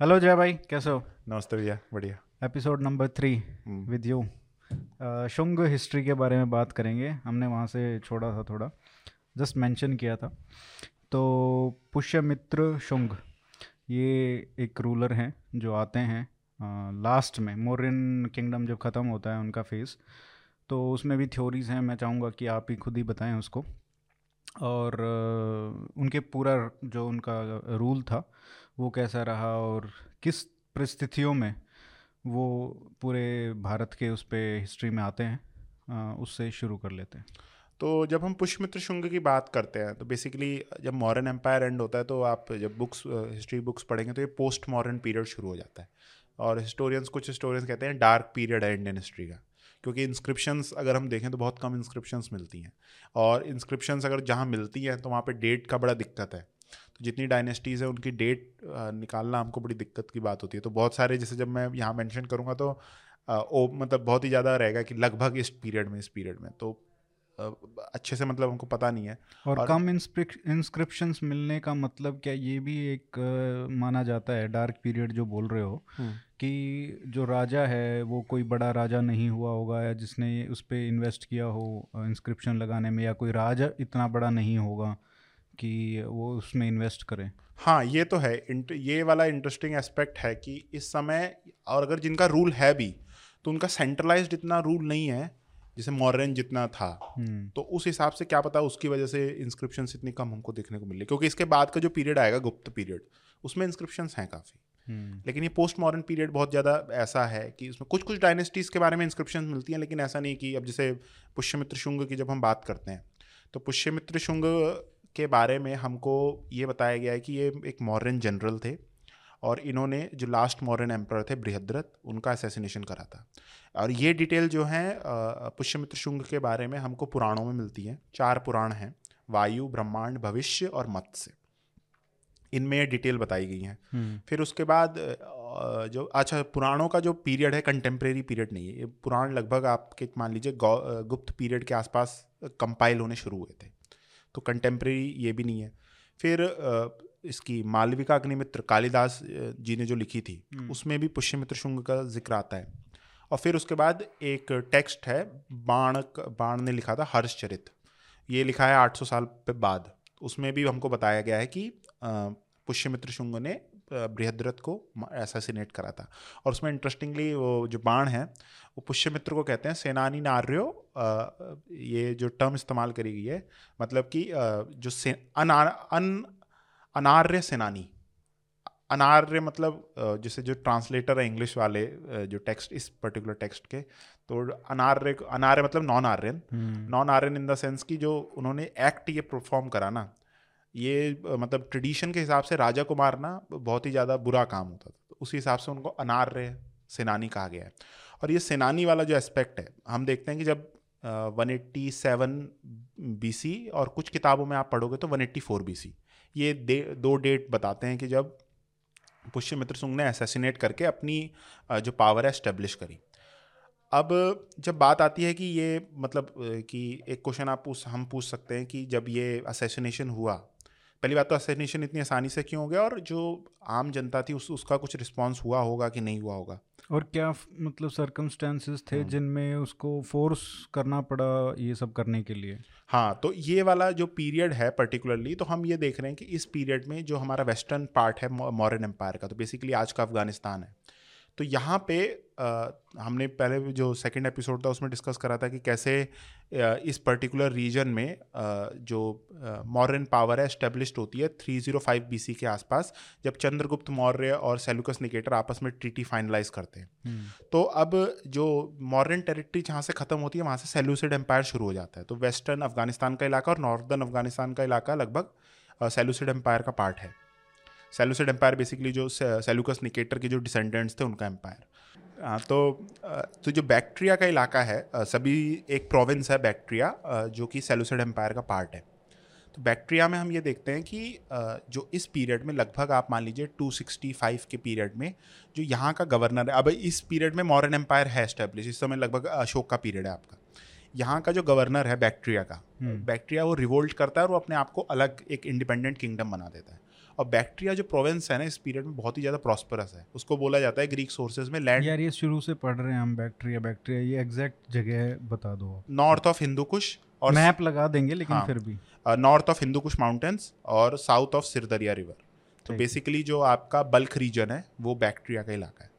Hello जय भाई कैसे हो? नमस्ते भैया बढ़िया। Episode number three. With you Shunga history के बारे में बात करेंगे। हमने वहाँ से छोड़ा था थोड़ा। जस्ट मेंशन किया था। तो पुष्यमित्र शुंग ये एक रूलर हैं जो आते हैं लास्ट में। मोरिन किंगडम जब ख़त्म होता है उनका फेस तो उसमें भी थ्योरीज हैं। मैं चाहूँगा कि आप ही खुद ही बताएँ उसको। और उनके पूरा जो उनका रूल था वो कैसा रहा और किस परिस्थितियों में वो पूरे भारत के उस पर हिस्ट्री में आते हैं? उससे शुरू कर लेते हैं। तो जब हम पुष्यमित्र शुंग की बात करते हैं तो बेसिकली जब मॉडर्न एम्पायर एंड होता है तो आप जब बुक्स हिस्ट्री बुक्स पढ़ेंगे तो ये पोस्ट मॉडर्न पीरियड शुरू हो जाता है। और हिस्टोरियंस कुछ हिस्टोरियंस कहते हैं डार्क पीरियड है इंडियन हिस्ट्री का। क्योंकि इंस्क्रिप्शंस अगर हम देखें तो बहुत कम इंस्क्रिप्शंस मिलती हैं। और इंस्क्रिप्शंस अगर जहाँ मिलती हैं तो वहाँ पे डेट का बड़ा दिक्कत है। जितनी डायनेस्टीज़ है उनकी डेट निकालना हमको बड़ी दिक्कत की बात होती है। तो बहुत सारे जैसे जब मैं यहाँ मेंशन करूँगा तो ओ मतलब बहुत ही ज़्यादा रहेगा कि लगभग इस पीरियड में इस पीरियड में। तो अच्छे से मतलब हमको पता नहीं है। और, और- कम इंस्क्रिप्शंस मिलने का मतलब क्या ये भी एक माना जाता है डार्क पीरियड जो बोल रहे हो कि जो राजा है वो कोई बड़ा राजा नहीं हुआ होगा या जिसने उस पर इन्वेस्ट किया हो इंस्क्रिप्शन लगाने में या कोई राजा इतना बड़ा नहीं होगा। कि वो उसमें इन्वेस्ट करें। हाँ ये तो है। ये वाला इंटरेस्टिंग एस्पेक्ट है कि इस समय और अगर जिनका रूल है भी तो उनका सेंट्रलाइज्ड इतना रूल नहीं है जैसे मॉडर्न जितना था। हम्म। तो उस हिसाब से क्या पता उसकी वजह से इंस्क्रिप्शन इतनी कम हमको देखने को मिले। क्योंकि इसके बाद का जो पीरियड आएगा गुप्त पीरियड उसमें इंस्क्रिप्शन हैं काफ़ी। हम्म। लेकिन ये पोस्ट मॉडर्न पीरियड बहुत ज़्यादा ऐसा है कि उसमें कुछ कुछ डायनेस्टीज़ के बारे में इंस्क्रिप्शन मिलती हैं लेकिन ऐसा नहीं कि अब जैसे पुष्यमित्र शुंग की जब हम बात करते हैं तो पुष्यमित्र शुंग के बारे में हमको ये बताया गया है कि ये एक मॉडर्न जनरल थे और इन्होंने जो लास्ट मॉडर्न एम्पर थे बृहद्रथ उनका असैसिनेशन करा था। और ये डिटेल जो है पुष्यमित्र शुंग के बारे में हमको पुराणों में मिलती है। चार पुराण हैं वायु ब्रह्मांड भविष्य और मत्स्य। इनमें ये डिटेल बताई गई हैं। हम्म। फिर उसके बाद जो अच्छा पुराणों का जो पीरियड है कंटेम्प्रेरी पीरियड नहीं है। ये पुराण लगभग आपके मान लीजिए गुप्त पीरियड के आसपास कंपाइल होने शुरू हुए थे। तो कंटेम्प्रेरी ये भी नहीं है। फिर इसकी मालविका अग्निमित्र कालिदास जी ने जो लिखी थी हम्म। उसमें भी पुष्यमित्र शुंग का ज़िक्र आता है। और फिर उसके बाद एक टेक्स्ट है बाण बाण ने लिखा था हर्षचरित ये लिखा है 800 साल पे बाद। उसमें भी हमको बताया गया है कि पुष्यमित्र शुंग ने बृहद्रथ को असैसिनेट करा था। और उसमें इंटरेस्टिंगली वो जो बाण है वो पुष्यमित्र को कहते हैं सेनानी नार्यो ये जो टर्म इस्तेमाल करी गई है मतलब कि जो से अना, अन अनार्य सेनानी। अनार्य मतलब जैसे जो ट्रांसलेटर है इंग्लिश वाले जो टेक्स्ट इस पर्टिकुलर टेक्स्ट के तो अनार्य अनार्य मतलब non Aryan non Aryan in the sense कि जो उन्होंने एक्ट ये परफॉर्म करा ना ये मतलब ट्रेडिशन के हिसाब से राजा को मारना बहुत ही ज़्यादा बुरा काम होता था। तो उसी हिसाब से उनको अनार्य सेनानी कहा गया है। और ये सेनानी वाला जो एस्पेक्ट है हम देखते हैं कि जब one eighty seven B C और कुछ किताबों में आप पढ़ोगे तो one eighty four B C ये दे, दो डेट बताते हैं कि जब पुष्यमित्र सुंग ने असैसिनेट करके अपनी जो पावर है एस्टेब्लिश करी। अब जब बात आती है कि ये मतलब कि एक क्वेश्चन आप पूछ हम पूछ सकते हैं कि जब ये असैसिनेशन हुआ पहली बात तो असैसिनेशन इतनी आसानी से क्यों हो गया? और जो आम जनता थी उस उसका कुछ रिस्पॉन्स हुआ होगा कि नहीं हुआ होगा? और क्या मतलब सर्कमस्टेंसेस थे हम्म। जिनमें उसको फोर्स करना पड़ा ये सब करने के लिए? हाँ तो ये वाला जो पीरियड है पर्टिकुलरली तो हम ये देख रहे हैं कि इस पीरियड में जो हमारा वेस्टर्न पार्ट है मॉरन एम्पायर का तो बेसिकली आज का अफ़गानिस्तान है। तो यहाँ पे अ, हमने पहले जो सेकंड एपिसोड था उसमें डिस्कस करा था कि कैसे इस पर्टिकुलर रीजन में जो मॉडर्न पावर है एस्टेब्लिश्ड होती है 305 बीसी के आसपास जब चंद्रगुप्त मौर्य और सेलुकस निकेटर आपस में ट्रीटी फाइनलाइज करते हैं। हम्म। तो अब जो मॉडर्न टेरिटरी जहाँ से ख़त्म होती है वहाँ से सेलूसिड एम्पायर शुरू हो जाता है। तो वेस्टर्न अफ़गानिस्तान का इलाका और नॉर्दर्न अफ़गानिस्तान का इलाका लगभग सेलूसिड एम्पायर का पार्ट है। सेलूसिड एम्पायर बेसिकली जो सेलुकस निकेटर के जो डिसेंडेंट्स थे उनका एम्पायर हाँ, तो तो जो बैक्ट्रिया का इलाका है सभी एक प्रोविंस है बैक्ट्रिया जो कि सेलूसिड एम्पायर का पार्ट है. तो बैक्ट्रिया में हम ये देखते हैं कि जो इस पीरियड में लगभग आप मान लीजिए 265 के पीरियड में जो यहाँ का गवर्नर है अब इस पीरियड में मॉडर्न एम्पायर है एस्टेब्लिश इस समय लगभग अशोक का पीरियड है आपका. यहाँ का जो गवर्नर है बैक्ट्रिया का हम्म। बैक्ट्रिया वो रिवोल्ट करता है और वो अपने आप को अलग एक इंडिपेंडेंट किंगडम बना देता है. और बैक्ट्रिया जो प्रोवेंस है ना इस पीरियड में बहुत ही ज़्यादा प्रॉस्परस है। उसको बोला जाता है ग्रीक सोर्सेज में लैंड यार ये शुरू से पढ़ रहे हैं हम बैक्टीरिया बैक्टीरिया ये एग्जैक्ट जगह बता दो नॉर्थ ऑफ़ हिंदू कुश और मैप लगा देंगे लेकिन हाँ। फिर भी। North of Hindu Kush mountains और south of Syr Darya river तो बेसिकली जो आपका बल्क रीजन है वो बैक्ट्रिया का इलाका है।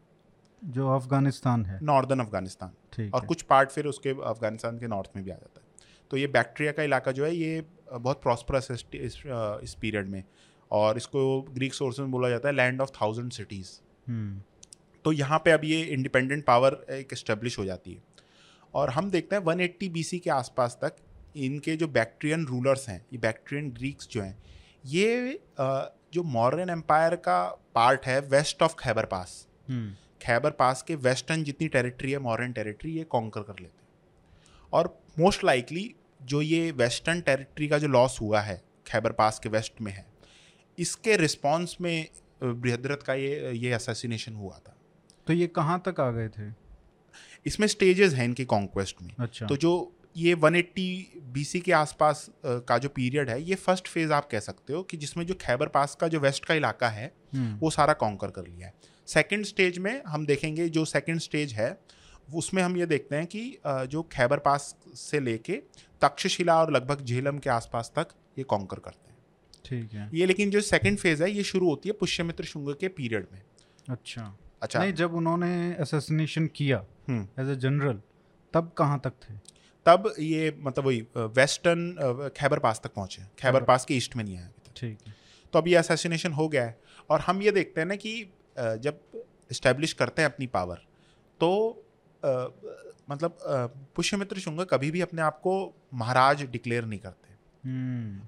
जो अफ़गानिस्तान है। नॉर्दर्न अफ़गानिस्तान और कुछ पार्ट फिर उसके अफ़गानिस्तान के नॉर्थ में भी आ जाता है। तो ये बैक्टीरिया का इलाका जो है ये बहुत प्रॉस्परस है इस- इस इस पीरियड में। और इसको ग्रीक सोर्स में बोला जाता है land of thousand cities hmm. तो यहाँ पे अब ये इंडिपेंडेंट पावर एक इस्टेब्लिश हो जाती है। और हम देखते हैं 180 बीसी के आसपास तक इनके जो बैक्ट्रियन रूलर्स हैं ये बैक्ट्रियन ग्रीक्स जो हैं ये जो मॉडर्न एम्पायर का पार्ट है west of Khyber pass Khyber pass के वेस्टर्न जितनी टेरिटरी है मॉडर्न टेरिटरी ये कॉन्कर कर लेते हैं। और मोस्ट लाइकली जो ये वेस्टर्न टेरिटरी का जो लॉस हुआ है खैबर पास के वेस्ट में है इसके रिस्पॉन्स में बृहद्रथ का ये ये असैसिनेशन हुआ था। तो ये कहाँ तक आ गए थे? इसमें स्टेजेस हैं इनकी कॉन्क्वेस्ट में। अच्छा। तो जो ये 180 बीसी के आसपास का जो पीरियड है ये फ़र्स्ट फ़ेज़ आप कह सकते हो कि जिसमें जो खैबर पास का जो वेस्ट का इलाका है हम्म। वो सारा कॉन्कर कर लिया है। सेकेंड स्टेज में हम देखेंगे जो सेकेंड स्टेज है उसमें हम ये देखते हैं कि जो खैबर पास से लेके तक्षशिला और लगभग झेलम के आसपास तक ये कॉन्कर करते हैं। ठीक है। ये लेकिन जो सेकंड फ़ेज़ है ये शुरू होती है पुष्यमित्र शुंग के पीरियड में। अच्छा। अच्छा। नहीं जब उन्होंने असैसिनेशन किया एज ए जनरल तब कहाँ तक थे? तब ये मतलब वही वेस्टर्न खैबर पास तक पहुँचे खैबर पास के ईस्ट में नहीं तक। ठीक है। तो अब ये असैसिनेशन हो गया है और हम ये देखते हैं ना कि जब इस्टेब्लिश करते हैं अपनी पावर तो अ, मतलब पुष्यमित्र शुंग कभी भी अपने आप को महाराज डिक्लेयर नहीं करते।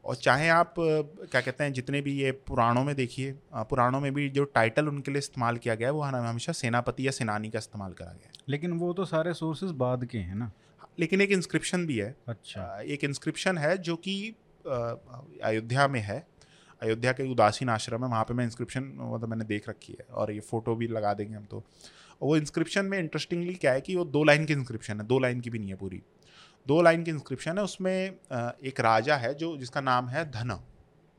और चाहे आप क्या कहते हैं जितने भी ये पुराणों में देखिए पुराणों में भी जो टाइटल उनके लिए इस्तेमाल किया गया है वो हमेशा सेनापति या सेनानी का इस्तेमाल करा गया है। लेकिन वो तो सारे सोर्सेज बाद के हैं ना? लेकिन एक इंस्क्रिप्शन भी है। अच्छा। एक इंस्क्रिप्शन है जो कि अयोध्या में है। अयोध्या के उदासीन आश्रम है वहाँ पे मैं इंस्क्रिप्शन मतलब मैंने देख रखी है और ये फ़ोटो भी लगा देंगे हम तो। और वो इंस्क्रिप्शन में इंटरेस्टिंगली क्या है कि वो दो लाइन की इंस्क्रिप्शन है दो लाइन की भी नहीं है पूरी। दो लाइन की इंस्क्रिप्शन है उसमें एक राजा है जो जिसका नाम है धन।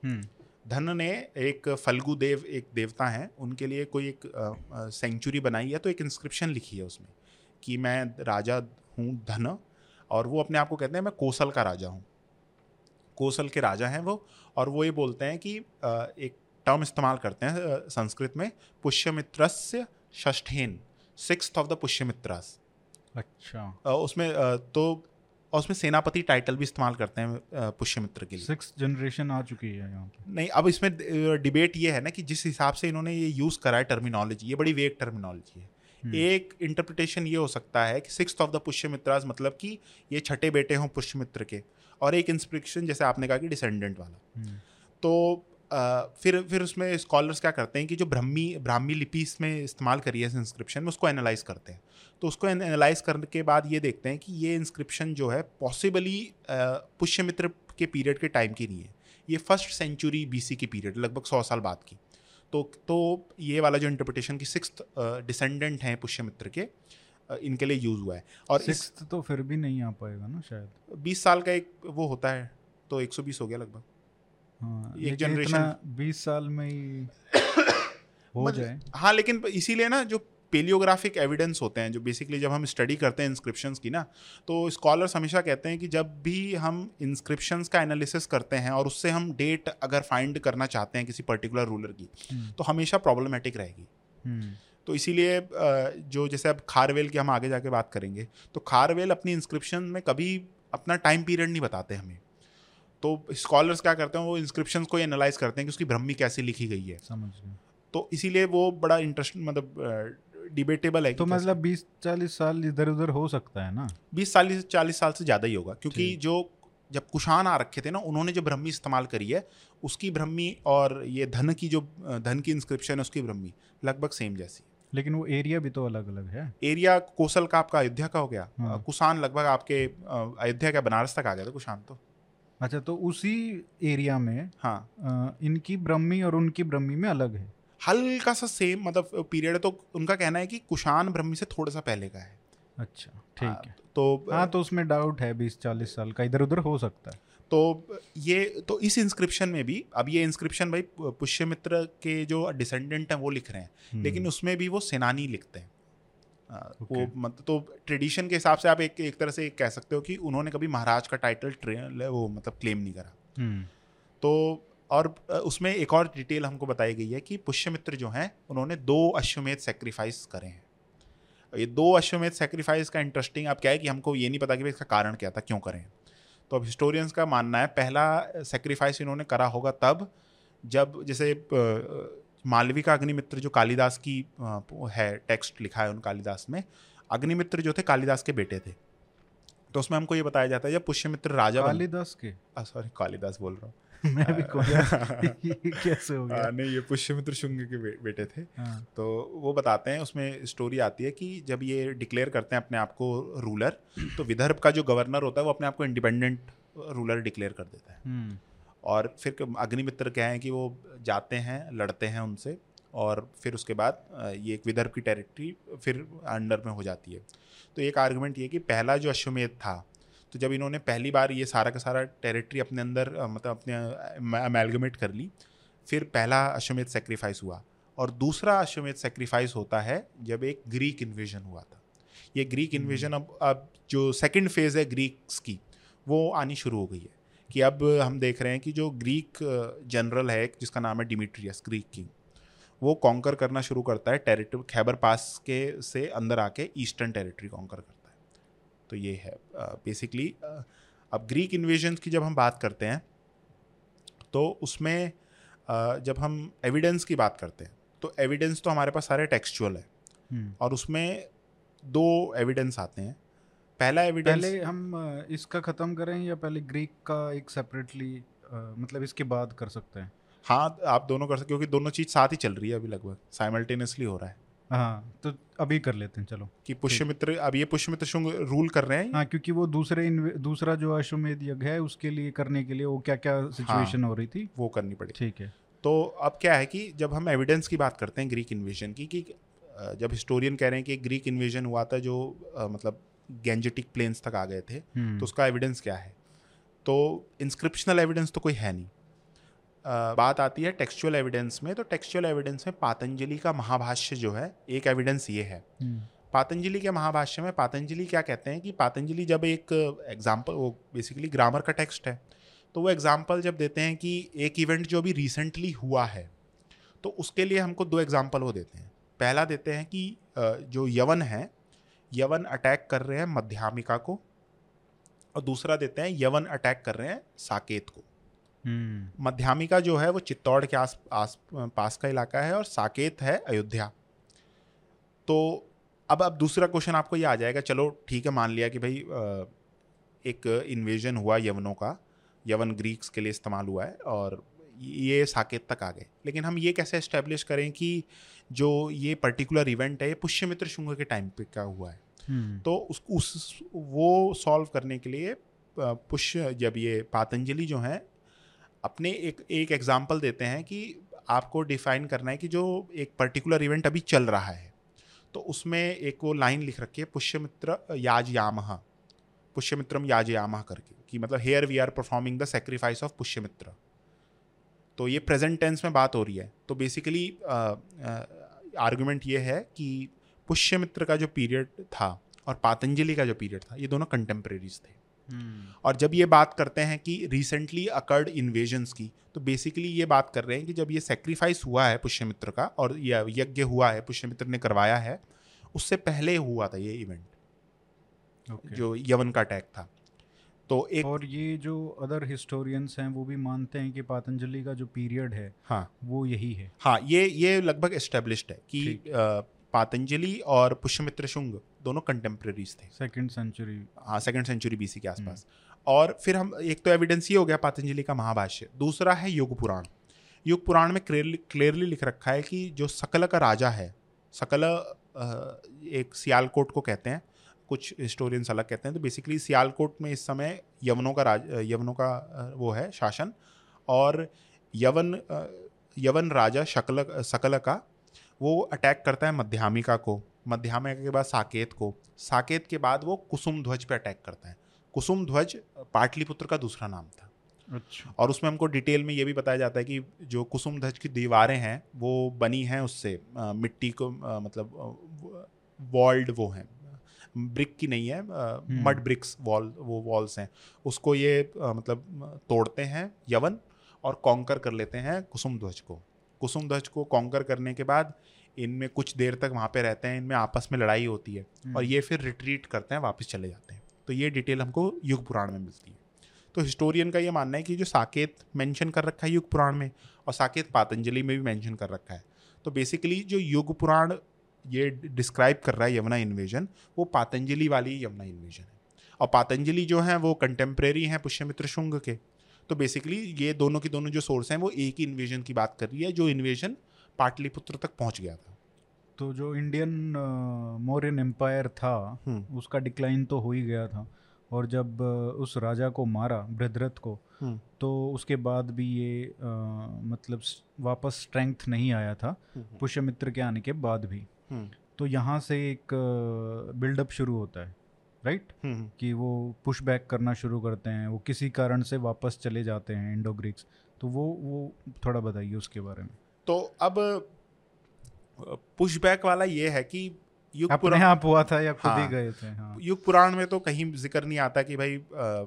हम्म। धन ने एक फल्गु देव एक देवता हैं उनके लिए कोई एक सेंचुरी बनाई है तो एक इंस्क्रिप्शन लिखी है उसमें कि मैं राजा हूँ धन और वो अपने आप को कहते हैं मैं कोसल का राजा हूँ। कोसल के राजा हैं वो और वो ये बोलते हैं कि एक टर्म इस्तेमाल करते हैं संस्कृत में पुष्यमित्रस्य षष्ठेन सिक्स ऑफ़ द पुष्यमित्रास। अच्छा। उसमें तो और उसमें सेनापति टाइटल भी इस्तेमाल करते हैं पुष्यमित्र के लिए। सिक्स जनरेशन आ चुकी है यहाँ पे। नहीं अब इसमें डिबेट ये है ना कि जिस हिसाब से इन्होंने ये यूज़ करा है टर्मिनोलॉजी ये बड़ी वेग टर्मिनोलॉजी है। हम्म, एक इंटरप्रिटेशन ये हो सकता है कि सिक्स ऑफ़ द पुष्यमित्रास मतलब कि ये छठे बेटे हों पुष्यमित्र के और एक इंस्पिरेशन जैसे आपने कहा कि डिसेंडेंट वाला। हम्म, तो फिर फिर उसमें स्कॉलर्स क्या करते हैं कि जो ब्रह्मी ब्राह्मी लिपि इसमें इस्तेमाल करी है इस इंस्क्रिप्शन में उसको एनालाइज करते हैं। तो उसको एनालाइज करने के बाद ये देखते हैं कि ये इंस्क्रिप्शन जो है पॉसिबली पुष्यमित्र के पीरियड के टाइम की नहीं है ये फ़र्स्ट सेंचुरी बीसी की पीरियड लगभग सौ साल बाद की। तो तो ये वाला जो इंटरप्रिटेशन की सिक्स डिसेंडेंट हैं पुष्यमित्र के इनके लिए यूज़ हुआ है। और सिक्स तो फिर भी नहीं आ पाएगा ना शायद। बीस साल का एक वो होता है तो 120 हो गया लगभग। हाँ एक इतना बीस साल में ही हो मतलब- जाए। हाँ लेकिन इसीलिए ना जो पेलियोग्राफिक एविडेंस होते हैं जो बेसिकली जब हम स्टडी करते हैं इंस्क्रिप्शंस की ना तो स्कॉलर्स हमेशा कहते हैं कि जब भी हम इंस्क्रिप्शंस का एनालिसिस करते हैं और उससे हम डेट अगर फाइंड करना चाहते हैं किसी पर्टिकुलर रूलर की हम्म, तो हमेशा प्रॉब्लमेटिक रहेगी। हम्म, तो इसीलिए जो जैसे अब खारवेल की हम आगे जाके बात करेंगे तो खारवेल अपनी इंस्क्रिप्शन में कभी अपना टाइम पीरियड नहीं बताते हमें। तो स्कॉलर्स क्या करते हैं वो इंस्क्रिप्शन को एनालाइज करते हैं कि उसकी ब्रह्मी कैसे लिखी गई है। समझ तो इसीलिए वो बड़ा इंटरेस्ट मतलब डिबेटेबल है तो मतलब बीस चालीस साल इधर उधर हो सकता है ना? बीस चालीस चालीस साल से ज़्यादा ही होगा क्योंकि जो। जब कुशान आ रखे थे ना उन्होंने जो ब्रह्मी इस्तेमाल करी है उसकी ब्रह्मी और ये धन की जो धन की इंस्क्रिप्शन है उसकी ब्रह्मी लगभग सेम जैसी लेकिन वो एरिया भी तो अलग अलग है। एरिया कोसल का आपका अयोध्या का हो गया। हाँ। कुशान लगभग आपके अयोध्या का बनारस तक आ गया था कुशान तो। अच्छा तो उसी एरिया में हाँ। अ, इनकी ब्रह्मी और उनकी ब्रह्मी में अलग है। हल्का सा सेम मतलब पीरियड है तो उनका कहना है कि कुशान ब्रह्मी से थोड़ा सा पहले का है। अच्छा ठीक है तो हाँ तो उसमें डाउट है बीस चालीस साल का इधर उधर हो सकता है। तो ये तो इस इंस्क्रिप्शन में भी अब ये इंस्क्रिप्शन भाई पुष्यमित्र के जो डिसेंडेंट हैं वो लिख रहे हैं। हम्म। लेकिन उसमें भी वो सेनानी लिखते हैं। आ, वो मतलब तो ट्रेडिशन के हिसाब से आप एक एक तरह से कह सकते हो कि उन्होंने कभी महाराज का टाइटल वो मतलब क्लेम नहीं करा। हम्म, तो और उसमें एक और डिटेल हमको बताई गई है कि पुष्यमित्र जो हैं उन्होंने दो अश्वमेध सेक्रीफाइस करे हैं। ये दो अश्वमेध सेक्रीफाइस का इंटरेस्टिंग आप क्या है कि हमको ये नहीं पता कि इसका कारण क्या था क्यों करें तो अब हिस्टोरियंस का मानना है पहला सेक्रीफाइस इन्होंने करा होगा तब जब जैसे अ, मालवी का अग्निमित्र जो कालिदास की है टेक्स्ट लिखा है उन कालिदास में अग्निमित्र जो थे कालिदास के बेटे थे। तो उसमें हमको ये बताया जाता है जब पुष्यमित्र राजा कालिदास के? सॉरी कालिदास बोल रहा हूँ। मैं भी ये कैसे हो आ, गया नहीं ये पुष्यमित्र शुंग के बे, बेटे थे। हाँ, तो वो बताते हैं उसमें स्टोरी आती है कि जब ये डिक्लेयर करते हैं अपने आप को रूलर तो विदर्भ का जो गवर्नर होता है वो अपने आप को इंडिपेंडेंट रूलर डिक्लेयर कर देता है। हम्म, और फिर अग्निमित्र क्या है कि वो जाते हैं लड़ते हैं उनसे और फिर उसके बाद ये एक विदर्भ की टेरिटरी फिर अंडर में हो जाती है। तो एक आर्गुमेंट ये कि पहला जो अश्वमेध था तो जब इन्होंने पहली बार ये सारा का सारा टेरिटरी अपने अंदर मतलब अपने अमेलगमेट कर ली फिर पहला अश्वमेध सेक्रीफाइस हुआ और दूसरा अश्वमेध सेक्रीफाइस होता है जब एक ग्रीक इन्वेजन हुआ था। ये ग्रीक इन्वेजन अब अब जो सेकेंड फ़ेज़ है ग्रीक्स की वो आनी शुरू हो गई है। कि अब हम देख रहे हैं कि जो ग्रीक जनरल है जिसका नाम है डिमिट्रियस ग्रीक किंग वो कॉन्कर करना शुरू करता है टेरिटरी खैबर पास के से अंदर आके ईस्टर्न टेरिटरी कॉन्कर करता है। तो ये है बेसिकली अब ग्रीक इन्वेजन की जब हम बात करते हैं तो उसमें जब हम एविडेंस की बात करते हैं तो एविडेंस तो हमारे पास सारे टेक्सचुअल है। हम्म। और उसमें दो एविडेंस आते हैं। पहला एविडेंस पहले हम इसका खत्म करें या पहले ग्रीक का एक सेपरेटली मतलब इसके बाद कर सकते हैं? हाँ आप दोनों कर सकते क्योंकि दोनों चीज़ साथ ही चल रही है अभी लगभग। साइमल्टेनियसली हो रहा है। हाँ तो अभी कर लेते हैं चलो। कि पुष्यमित्र अब ये पुष्यमित्र शुंग रूल कर रहे हैं? हाँ क्योंकि वो दूसरे दूसरा जो अश्वमेध यज्ञ है उसके लिए करने के लिए वो क्या क्या सिचुएशन हाँ, हो रही थी? वो करनी पड़ी। ठीक है। तो अब क्या है कि जब हम एविडेंस की बात करते हैं ग्रीक इन्वेजन की कि जब हिस्टोरियन कह रहे हैं कि ग्रीक इन्वेजन हुआ था जो मतलब गैंजेटिक प्लेन्स तक आ गए थे हम्म, तो उसका एविडेंस क्या है? तो इंस्क्रिप्शनल एविडेंस तो कोई है नहीं। अ, बात आती है टेक्सचुअल एविडेंस में तो टेक्सचुअल एविडेंस में पातंजलि का महाभाष्य जो है एक एविडेंस ये है। हम्म, पातंजलि के महाभाष्य में पातंजलि क्या कहते हैं कि पातंजलि जब एक एग्ज़ाम्पल वो बेसिकली ग्रामर का टेक्स्ट है तो वो एग्ज़ाम्पल जब देते हैं कि एक इवेंट जो अभी रिसेंटली हुआ है तो उसके लिए हमको दो एग्ज़ाम्पल वो देते हैं। पहला देते हैं कि जो यवन है यवन अटैक कर रहे हैं मध्यामिका को और दूसरा देते हैं यवन अटैक कर रहे हैं साकेत को। हम्म, मध्यामिका जो है वो चित्तौड़ के आस आस पास का इलाका है और साकेत है अयोध्या। तो अब अब दूसरा क्वेश्चन आपको ये आ जाएगा चलो ठीक है मान लिया कि भाई एक इन्वेजन हुआ यवनों का यवन ग्रीक्स के लिए इस्तेमाल हुआ है और ये साकेत तक आ गए। लेकिन हम ये कैसे इस्टेब्लिश करें कि जो ये पर्टिकुलर इवेंट है ये पुष्यमित्र शुंग के टाइम पे का हुआ है? तो उस उस, वो सॉल्व करने के लिए पुष्य जब ये पातंजलि जो हैं, अपने एक एक एग्ज़ाम्पल देते हैं कि आपको डिफाइन करना है कि जो एक पर्टिकुलर इवेंट अभी चल रहा है तो उसमें एक वो लाइन लिख रखी है पुष्यमित्र याजयामह पुष्यमित्रम याजयामह करके, कि मतलब here we are performing the sacrifice of Pushyamitra तो ये प्रेजेंट टेंस में बात हो रही है। तो बेसिकली आर्गुमेंट ये है कि पुष्यमित्र का जो पीरियड था और पातंजलि का जो पीरियड था ये दोनों कंटेम्प्रेरीज थे। हम्म, और जब ये बात करते हैं कि रिसेंटली अकर्ड इन्वेजन्स की तो बेसिकली ये बात कर रहे हैं कि जब ये सेक्रीफाइस हुआ है पुष्यमित्र का और यह यज्ञ हुआ है पुष्यमित्र ने करवाया है उससे पहले हुआ था ये इवेंट ओके जो यवन का अटैक था। तो एक और ये जो अदर हिस्टोरियंस हैं वो भी मानते हैं कि पातंजलि का जो पीरियड है हाँ। वो यही है। हाँ ये ये लगभग एस्टेब्लिश्ड है कि पातंजलि और पुष्यमित्र शुंग दोनों कंटेम्प्रेरीज थे। सेकंड सेंचुरी हाँ सेकंड सेंचुरी बीसी के आसपास। और फिर हम एक तो एविडेंस ये हो गया पातंजलि का महाभाष्य दूसरा है युग पुराण। युग पुराण में क्लियरली क्लियरली लिख रखा है कि जो सकल का राजा है सकल एक सियालकोट को कहते हैं कुछ हिस्टोरियंस अलग कहते हैं तो बेसिकली सियालकोट में इस समय यवनों का राज यवनों का वो है शासन और यवन यवन राजा शकल सकल का वो अटैक करता है मध्यामिका को। मध्यामिका के बाद साकेत को। साकेत के बाद वो कुसुम ध्वज पे अटैक करता है। कुसुम ध्वज पाटलिपुत्र का दूसरा नाम था। अच्छा। और उसमें हमको डिटेल में ये भी बताया जाता है कि जो कुसुम ध्वज की दीवारें हैं वो बनी हैं उससे। अ, मिट्टी को अ, मतलब वॉल्ड वो हैं। ब्रिक की नहीं है मड ब्रिक्स वॉल वो वॉल्स हैं। उसको ये अ, मतलब तोड़ते हैं यवन और कॉन्कर कर लेते हैं कुसुम ध्वज को। कुसुम ध्वज को कॉन्कर करने के बाद इनमें कुछ देर तक वहाँ पे रहते हैं इनमें आपस में लड़ाई होती है और ये फिर रिट्रीट करते हैं वापस चले जाते हैं। तो ये डिटेल हमको युग पुराण में मिलती है। तो हिस्टोरियन का ये मानना है कि जो साकेत मेंशन कर रखा है युग पुराण में और साकेत पातंजलि में भी मेंशन कर रखा है तो बेसिकली जो युग पुराण ये डिस्क्राइब कर रहा है यमुना इन्वेजन वो पातंजलि वाली यमुना इन्वेजन है। और पातंजलि जो है वो कंटेम्प्रेरी हैं पुष्यमित्र शुंग के। तो बेसिकली ये दोनों की दोनों जो सोर्स हैं वो एक ही इन्वेजन की बात कर रही है जो इन्वेजन पाटलिपुत्र तक पहुँच गया था तो जो इंडियन मौर्यन एम्पायर था हम्म। उसका डिक्लाइन तो हो ही गया था और जब उस राजा को मारा बृहद्रथ को हम्म। तो उसके बाद भी ये अ, मतलब वापस स्ट्रेंथ नहीं आया था हम्म। पुष्यमित्र के आने के बाद भी तो यहाँ से एक बिल्डअप शुरू होता है राइट? हम्म, कि वो पुश बैक करना शुरू करते हैं वो किसी कारण से वापस चले जाते हैं इंडो ग्रीक्स तो वो वो थोड़ा बताइए उसके बारे में। तो अब पुश बैक वाला ये है कि युग अपने पुराण आप हुआ था या खुद ही हाँ। गए थे हाँ। युग पुराण में तो कहीं ज़िक्र नहीं आता कि भाई अ,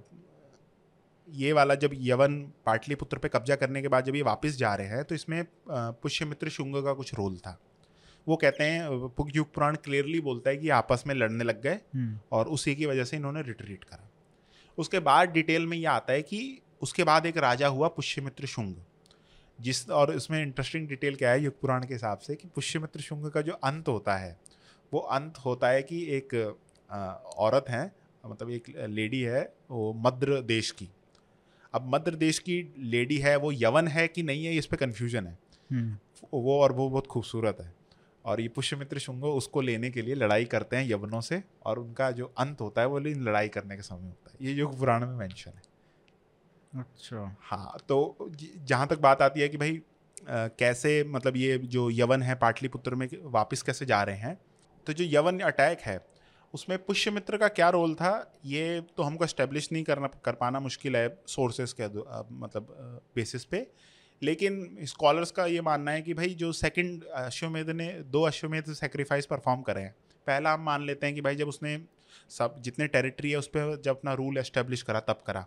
ये वाला जब यवन पाटलिपुत्र पे कब्जा करने के बाद जब ये वापस जा रहे हैं तो इसमें पुष्यमित्र शुंग का कुछ रोल था। वो कहते हैं पुग- युग पुराण क्लियरली बोलता है कि आपस में लड़ने लग गए हम्म, और उसी की वजह से इन्होंने रिट्रीट करा। उसके बाद डिटेल में ये आता है कि उसके बाद एक राजा हुआ पुष्यमित्र शुंग। जिस और इसमें इंटरेस्टिंग डिटेल क्या है युग पुराण के हिसाब से कि पुष्यमित्र शुंग का जो अंत होता है वो अंत होता है कि एक औरत है मतलब एक लेडी है वो मद्र देश की। अब मद्र देश की लेडी है वो यवन है कि नहीं है इस पर कन्फ्यूज़न है। हम्म, वो और वो बहुत खूबसूरत है। और ये पुष्यमित्र शुंग उसको लेने के लिए लड़ाई करते हैं यवनों से और उनका जो अंत होता है वो लेकिन लड़ाई करने के समय होता है। ये युग पुराण में मेंशन है। अच्छा। हाँ तो जहाँ तक बात आती है कि भाई अ, कैसे मतलब ये जो यवन है पाटलिपुत्र में वापस कैसे जा रहे हैं तो जो यवन अटैक है उसमें पुष्यमित्र का क्या रोल था ये तो हमको एस्टेब्लिश नहीं करना कर पाना मुश्किल है सोर्सेज के अ, मतलब बेसिस पे। लेकिन स्कॉलर्स का ये मानना है कि भाई जो सेकंड अश्वमेध ने दो अश्वमेध सेक्रीफाइस परफॉर्म करे हैं। पहला हम मान लेते हैं कि भाई जब उसने सब जितने टेरिटरी है उस पर जब अपना रूल एस्टेब्लिश करा तब करा।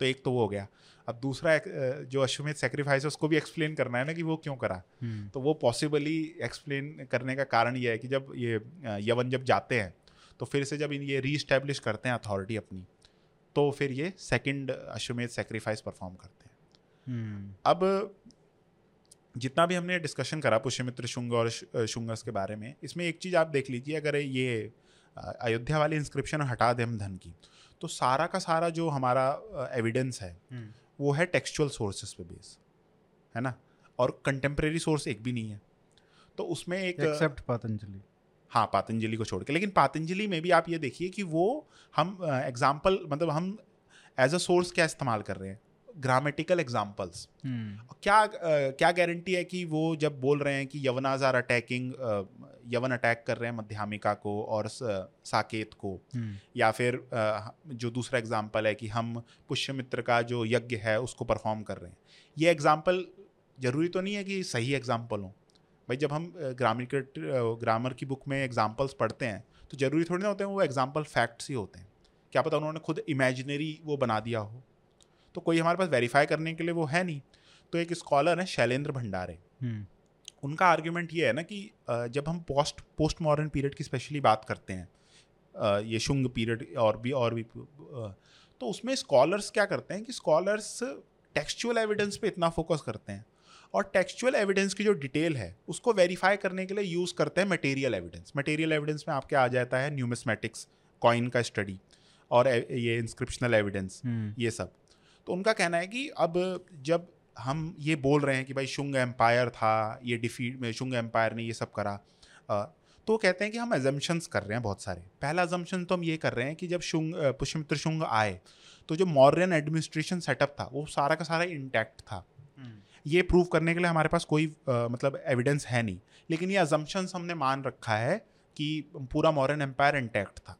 तो एक तो वो हो गया। अब दूसरा जो अश्वमेध सेक्रीफाइस है उसको भी एक्सप्लेन करना है ना कि वो क्यों करा। हम्म, तो वो पॉसिबली एक्सप्लेन करने का कारण ये है कि जब ये यवन जब जाते हैं तो फिर से जब इन ये रीस्टैब्लिश करते हैं अथॉरिटी अपनी तो फिर ये सेकंड अश्वमेध सेक्रीफाइस परफॉर्म करते हैं। अब जितना भी हमने डिस्कशन करा पुष्यमित्र शुंग और शुंगस के बारे में इसमें एक चीज़ आप देख लीजिए अगर ये अयोध्या वाली इंस्क्रिप्शन हटा दें हम धन की तो सारा का सारा जो हमारा एविडेंस है हम्म, वो है टेक्सचुअल सोर्सेस पे बेस है ना? और कंटेम्प्रेरी सोर्स एक भी नहीं है। तो उसमें एक एक्सेप्ट पतंजलि हाँ पातंजलि को छोड़ के लेकिन पातंजलि में भी आप ये देखिए कि वो हम एग्ज़ाम्पल मतलब हम एज अ सोर्स क्या इस्तेमाल कर रहे हैं। ग्रामेटिकल एग्जाम्पल्स हम्म, क्या अ, क्या गारंटी है कि वो जब बोल रहे हैं कि Yavanas are attacking Yavan attack कर रहे हैं मध्यामिका को और साकेत को हम्म, या फिर अ, जो दूसरा एग्ज़ाम्पल है कि हम पुष्यमित्र का जो यज्ञ है उसको परफॉर्म कर रहे हैं। ये एग्ज़ाम्पल ज़रूरी तो नहीं है कि सही एग्ज़ाम्पल हो। भाई जब हम ग्रामर ग्रामर की बुक में एग्जाम्पल्स पढ़ते हैं तो ज़रूरी थोड़ी ना होते हैं वो एग्ज़ाम्पल फैक्ट्स ही होते हैं। क्या पता उन्होंने खुद इमेजिनरी वो बना दिया हो। तो कोई हमारे पास वेरीफाई करने के लिए वो है नहीं। तो एक स्कॉलर है शैलेंद्र भंडारे। हम्म, उनका आर्ग्यूमेंट ये है ना कि जब हम पोस्ट पोस्ट मॉडर्न पीरियड की स्पेशली बात करते हैं ये शुंग पीरियड और भी और भी तो उसमें स्कॉलर्स क्या करते हैं कि स्कॉलर्स टेक्सचुअल एविडेंस पे इतना फोकस करते हैं। और टेक्सचुअल एविडेंस की जो डिटेल है उसको वेरीफाई करने के लिए यूज़ करते हैं मटेरियल एविडेंस मटेरियल एविडेंस में आपके आ जाता है न्यूमिस्मेटिक्स कॉइन का स्टडी और ये इंस्क्रिप्शनल एविडेंस हम्म, ये सब। तो उनका कहना है कि अब जब हम ये बोल रहे हैं कि भाई शुंग एम्पायर था ये डिफीट में शुंग एम्पायर ने ये सब करा तो कहते हैं कि हम एजम्पन्स कर रहे हैं बहुत सारे। पहला एजम्पन तो हम ये कर रहे हैं कि जब शुंग पुष्यमित्र शुंग आए तो जो मॉर्यन एडमिनिस्ट्रेशन सेटअप था वो सारा का सारा इंटैक्ट था। हम्म, ये प्रूव करने के लिए हमारे पास कोई अ, मतलब एविडेंस है नहीं। लेकिन ये अजम्पन्स हमने मान रखा है कि पूरा मॉरन एम्पायर इंटैक्ट था।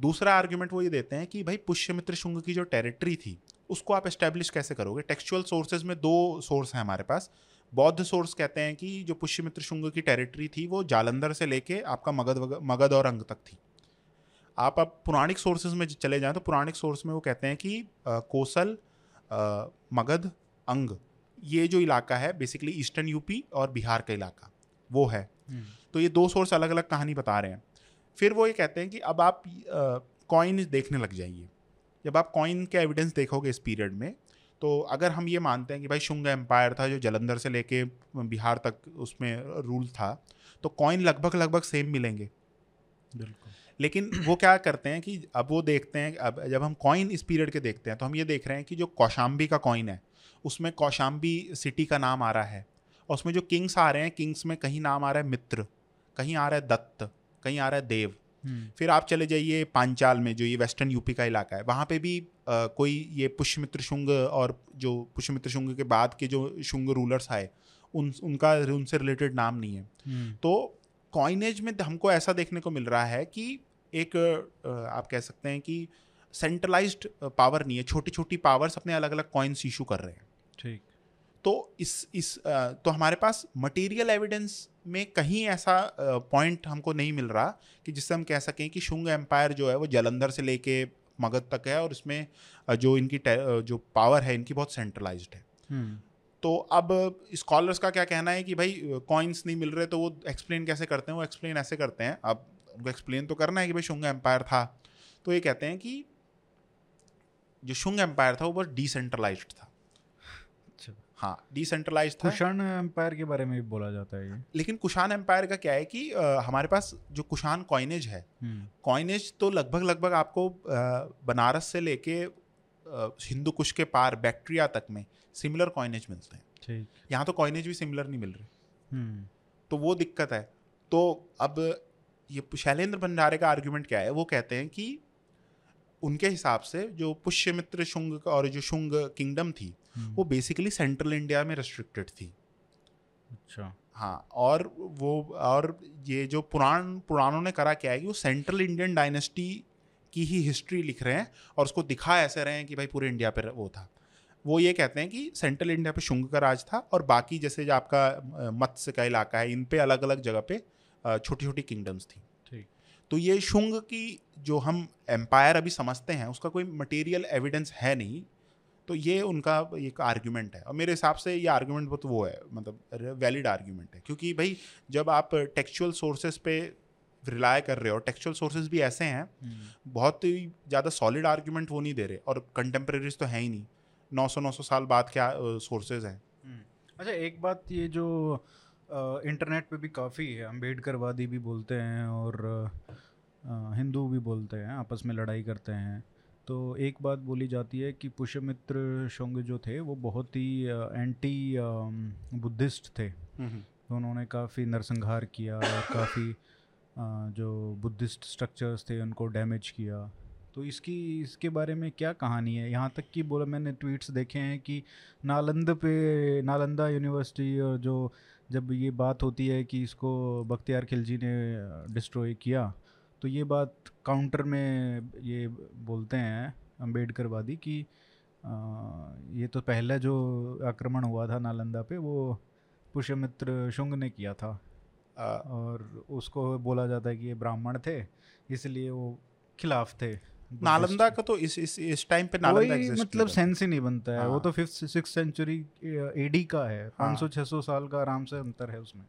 दूसरा आर्ग्यूमेंट वो ये देते हैं कि भाई पुष्यमित्र शुंग की जो टेरिटरी थी उसको आप एस्टेब्लिश कैसे करोगे? टेक्सचुअल सोर्सेज में दो सोर्स हैं हमारे पास। बौद्ध सोर्स कहते हैं कि जो पुष्यमित्र शुंग की टेरिटरी थी वो जालंधर से लेके आपका मगध मगध और अंग तक थी। आप अब पुराणिक सोर्सेज में चले जाएँ तो पुराणिक सोर्स में वो कहते हैं कि अ, कोसल अ, मगध अंग ये जो इलाका है बेसिकली ईस्टर्न यूपी और बिहार का इलाका वो है। तो ये दो सोर्स अलग अलग कहानी बता रहे हैं। फिर वो ये कहते हैं कि अब आप कॉइन देखने लग जाइए। जब आप कॉइन के एविडेंस देखोगे इस पीरियड में तो अगर हम ये मानते हैं कि भाई शुंग एम्पायर था जो जलंधर से लेके बिहार तक उसमें रूल था तो कॉइन लगभग लगभग सेम मिलेंगे। बिल्कुल। लेकिन वो क्या करते हैं कि अब वो देखते हैं अब जब हम कॉइन इस पीरियड के देखते हैं तो हम ये देख रहे हैं कि जो कौशाम्बी का कॉइन है उसमें कौशाम्बी सिटी का नाम आ रहा है और उसमें जो किंग्स आ रहे हैं किंग्स में कहीं नाम आ रहा है मित्र कहीं आ रहा है दत्त। कहीं आ रहा है देव। फिर आप चले जाइए पांचाल में जो ये वेस्टर्न यूपी का इलाका है। वहाँ पे भी अ, कोई ये पुष्यमित्र शुंग और जो पुष्यमित्र शुंग के बाद के जो शुंग रूलर्स आए उन उनका उनसे रिलेटेड नाम नहीं है। तो कॉइनेज में हमको ऐसा देखने को मिल रहा है कि एक आप कह सकते हैं कि सेंट्रलाइज्ड पावर नहीं है छोटी छोटी पावर्स अपने अलग अलग कॉइन्स इशू कर रहे हैं। ठीक। तो इस इस तो हमारे पास मटेरियल एविडेंस में कहीं ऐसा पॉइंट हमको नहीं मिल रहा कि जिससे हम कह सकें कि शुंग एम्पायर जो है वो जलंधर से लेके मगध तक है और इसमें जो इनकी जो पावर है इनकी बहुत सेंट्रलाइज्ड है। तो अब स्कॉलर्स का क्या कहना है कि भाई कॉइन्स नहीं मिल रहे तो वो एक्सप्लेन कैसे करते हैं? वो एक्सप्लेन ऐसे करते हैं। अब उनको एक्सप्लेन तो करना है कि भाई शुंग एम्पायर था। तो ये कहते हैं कि जो शुंग एम्पायर था वो बहुत डिसेंट्रलाइज्ड था। हाँ। डिसेंट्रलाइज था कुशाण एम्पायर के बारे में भी बोला जाता है ये। लेकिन कुशान एम्पायर का क्या है कि अ, हमारे पास जो कुशान कॉइनेज है कॉइनेज तो लगभग लगभग आपको अ, बनारस से लेके हिंदू कुश के पार बैक्ट्रिया तक में सिमिलर कॉइनेज मिलते हैं। यहाँ तो कॉइनेज भी सिमिलर नहीं मिल रहे। हम्म। तो वो दिक्कत है। तो अब ये शैलेंद्र भंडारे का आर्ग्यूमेंट क्या है? वो कहते हैं कि उनके हिसाब से जो पुष्यमित्र शुंग और जो शुंग किंगडम थी हम्म, वो बेसिकली सेंट्रल इंडिया में रेस्ट्रिक्टेड थी। अच्छा। हाँ और वो और ये जो पुराण पुराणों ने करा क्या है कि वो सेंट्रल इंडियन डायनेस्टी की ही हिस्ट्री लिख रहे हैं और उसको दिखा ऐसे रहे हैं कि भाई पूरे इंडिया पर वो था। वो ये कहते हैं कि सेंट्रल इंडिया पे शुंग का राज था और बाकी जैसे जो आपका मत्स्य का इलाका है इन पे अलग अलग जगह पे छोटी छोटी किंगडम्स थी। ठीक। तो ये शुंग की जो हम एम्पायर अभी समझते हैं उसका कोई मटेरियल एविडेंस है नहीं। तो ये उनका एक आर्ग्यूमेंट है। और मेरे हिसाब से ये आर्ग्यूमेंट बहुत वो है मतलब वैलिड आर्ग्यूमेंट है। क्योंकि भाई जब आप टेक्चुअल सोर्सेज पे रिलाय कर रहे हो टेक्चुअल सोर्सेज भी ऐसे हैं हम्म, बहुत ही ज़्यादा सॉलिड आर्ग्यूमेंट वो नहीं दे रहे। और कंटेम्प्रेरीज तो है ही नहीं। नौ सौ नौ सौ साल बाद क्या सोर्सेज हैं। हम्म। अच्छा एक बात ये जो इंटरनेट पे भी काफ़ी है। अम्बेडकरवादी भी बोलते हैं और हिंदू भी बोलते हैं आपस में लड़ाई करते हैं। तो एक बात बोली जाती है कि पुष्यमित्र शुंग जो थे वो बहुत ही एंटी बुद्धिस्ट थे। तो उन्होंने काफ़ी नरसंहार किया और काफ़ी जो बुद्धिस्ट स्ट्रक्चर्स थे उनको डैमेज किया। तो इसकी इसके बारे में क्या कहानी है? यहाँ तक कि बोला मैंने ट्वीट्स देखे हैं कि नालंद पे नालंदा यूनिवर्सिटी और जो जब ये बात होती है कि इसको बख्तियार खिलजी ने डिस्ट्रॉय किया तो ये बात काउंटर में ये बोलते हैं अम्बेडकरवादी कि आ, ये तो पहला जो आक्रमण हुआ था नालंदा पे वो पुष्यमित्र शुंग ने किया था। अ, और उसको बोला जाता है कि ये ब्राह्मण थे इसलिए वो खिलाफ थे। नालंदा का तो इस इस इस टाइम पे नालंदा एग्जिस्ट मतलब सेंस ही नहीं बनता है। वो हाँ। तो फिफ्थ सिक्स सेंचुरी एडी का है। पाँच सौ छः सौ साल का आराम से अंतर है उसमें।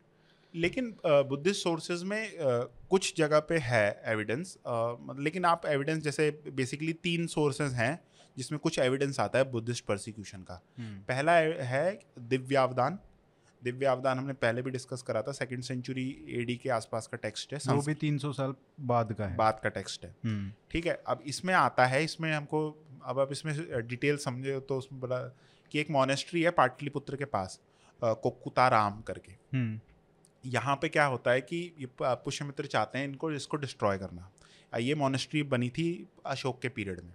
लेकिन बुद्धिस्ट सोर्सेज में कुछ जगह पे है एविडेंस लेकिन आप एविडेंस जैसे बेसिकली तीन सोर्सेज हैं जिसमें कुछ एविडेंस आता है बुद्धिस्ट परसिक्यूशन का। पहला है दिव्यावदान दिव्यावदान हमने पहले भी डिस्कस करा था सेकंड सेंचुरी एडी के आसपास का टेक्स्ट है। वो भी 300 साल बाद का है। बाद का टेक्स्ट है। हम्म, ठीक है अब इसमें आता है इसमें हमको अब आप इसमें डिटेल समझे तो उसमें बोला कि एक मोनेस्ट्री है पाटलिपुत्र के पास कोकुताराम करके। हम्म, यहाँ पे क्या होता है कि ये पुष्यमित्र चाहते हैं इनको इसको डिस्ट्रॉय करना। ये मोनेस्ट्री बनी थी अशोक के पीरियड में।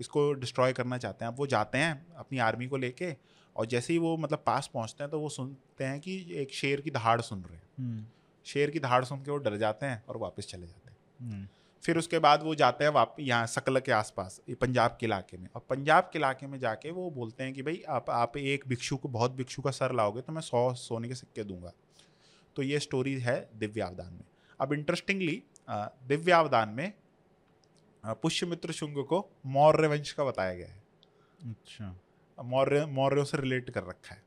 इसको डिस्ट्रॉय करना चाहते हैं। अब वो जाते हैं अपनी आर्मी को लेके और जैसे ही वो मतलब पास पहुँचते हैं तो वो सुनते हैं कि एक शेर की दहाड़ सुन रहे हैं। हम्म, शेर की दहाड़ सुन के वो डर जाते हैं और वापस चले जाते हैं। हम्म, फिर उसके बाद वो जाते हैं वाप यहाँ सकल के आसपास ये पंजाब के इलाके में। और पंजाब के इलाके में जाके वो बोलते हैं कि भाई आप आप एक भिक्षु को बहुत भिक्षु का सर लाओगे तो मैं सौ सोने के सिक्के दूँगा। तो ये स्टोरी है दिव्यावदान में। अब इंटरेस्टिंगली दिव्यावदान में पुष्यमित्र शुंग को मौर्य वंश का बताया गया है। अच्छा। मौर्य मौर्यों से रिलेट कर रखा है।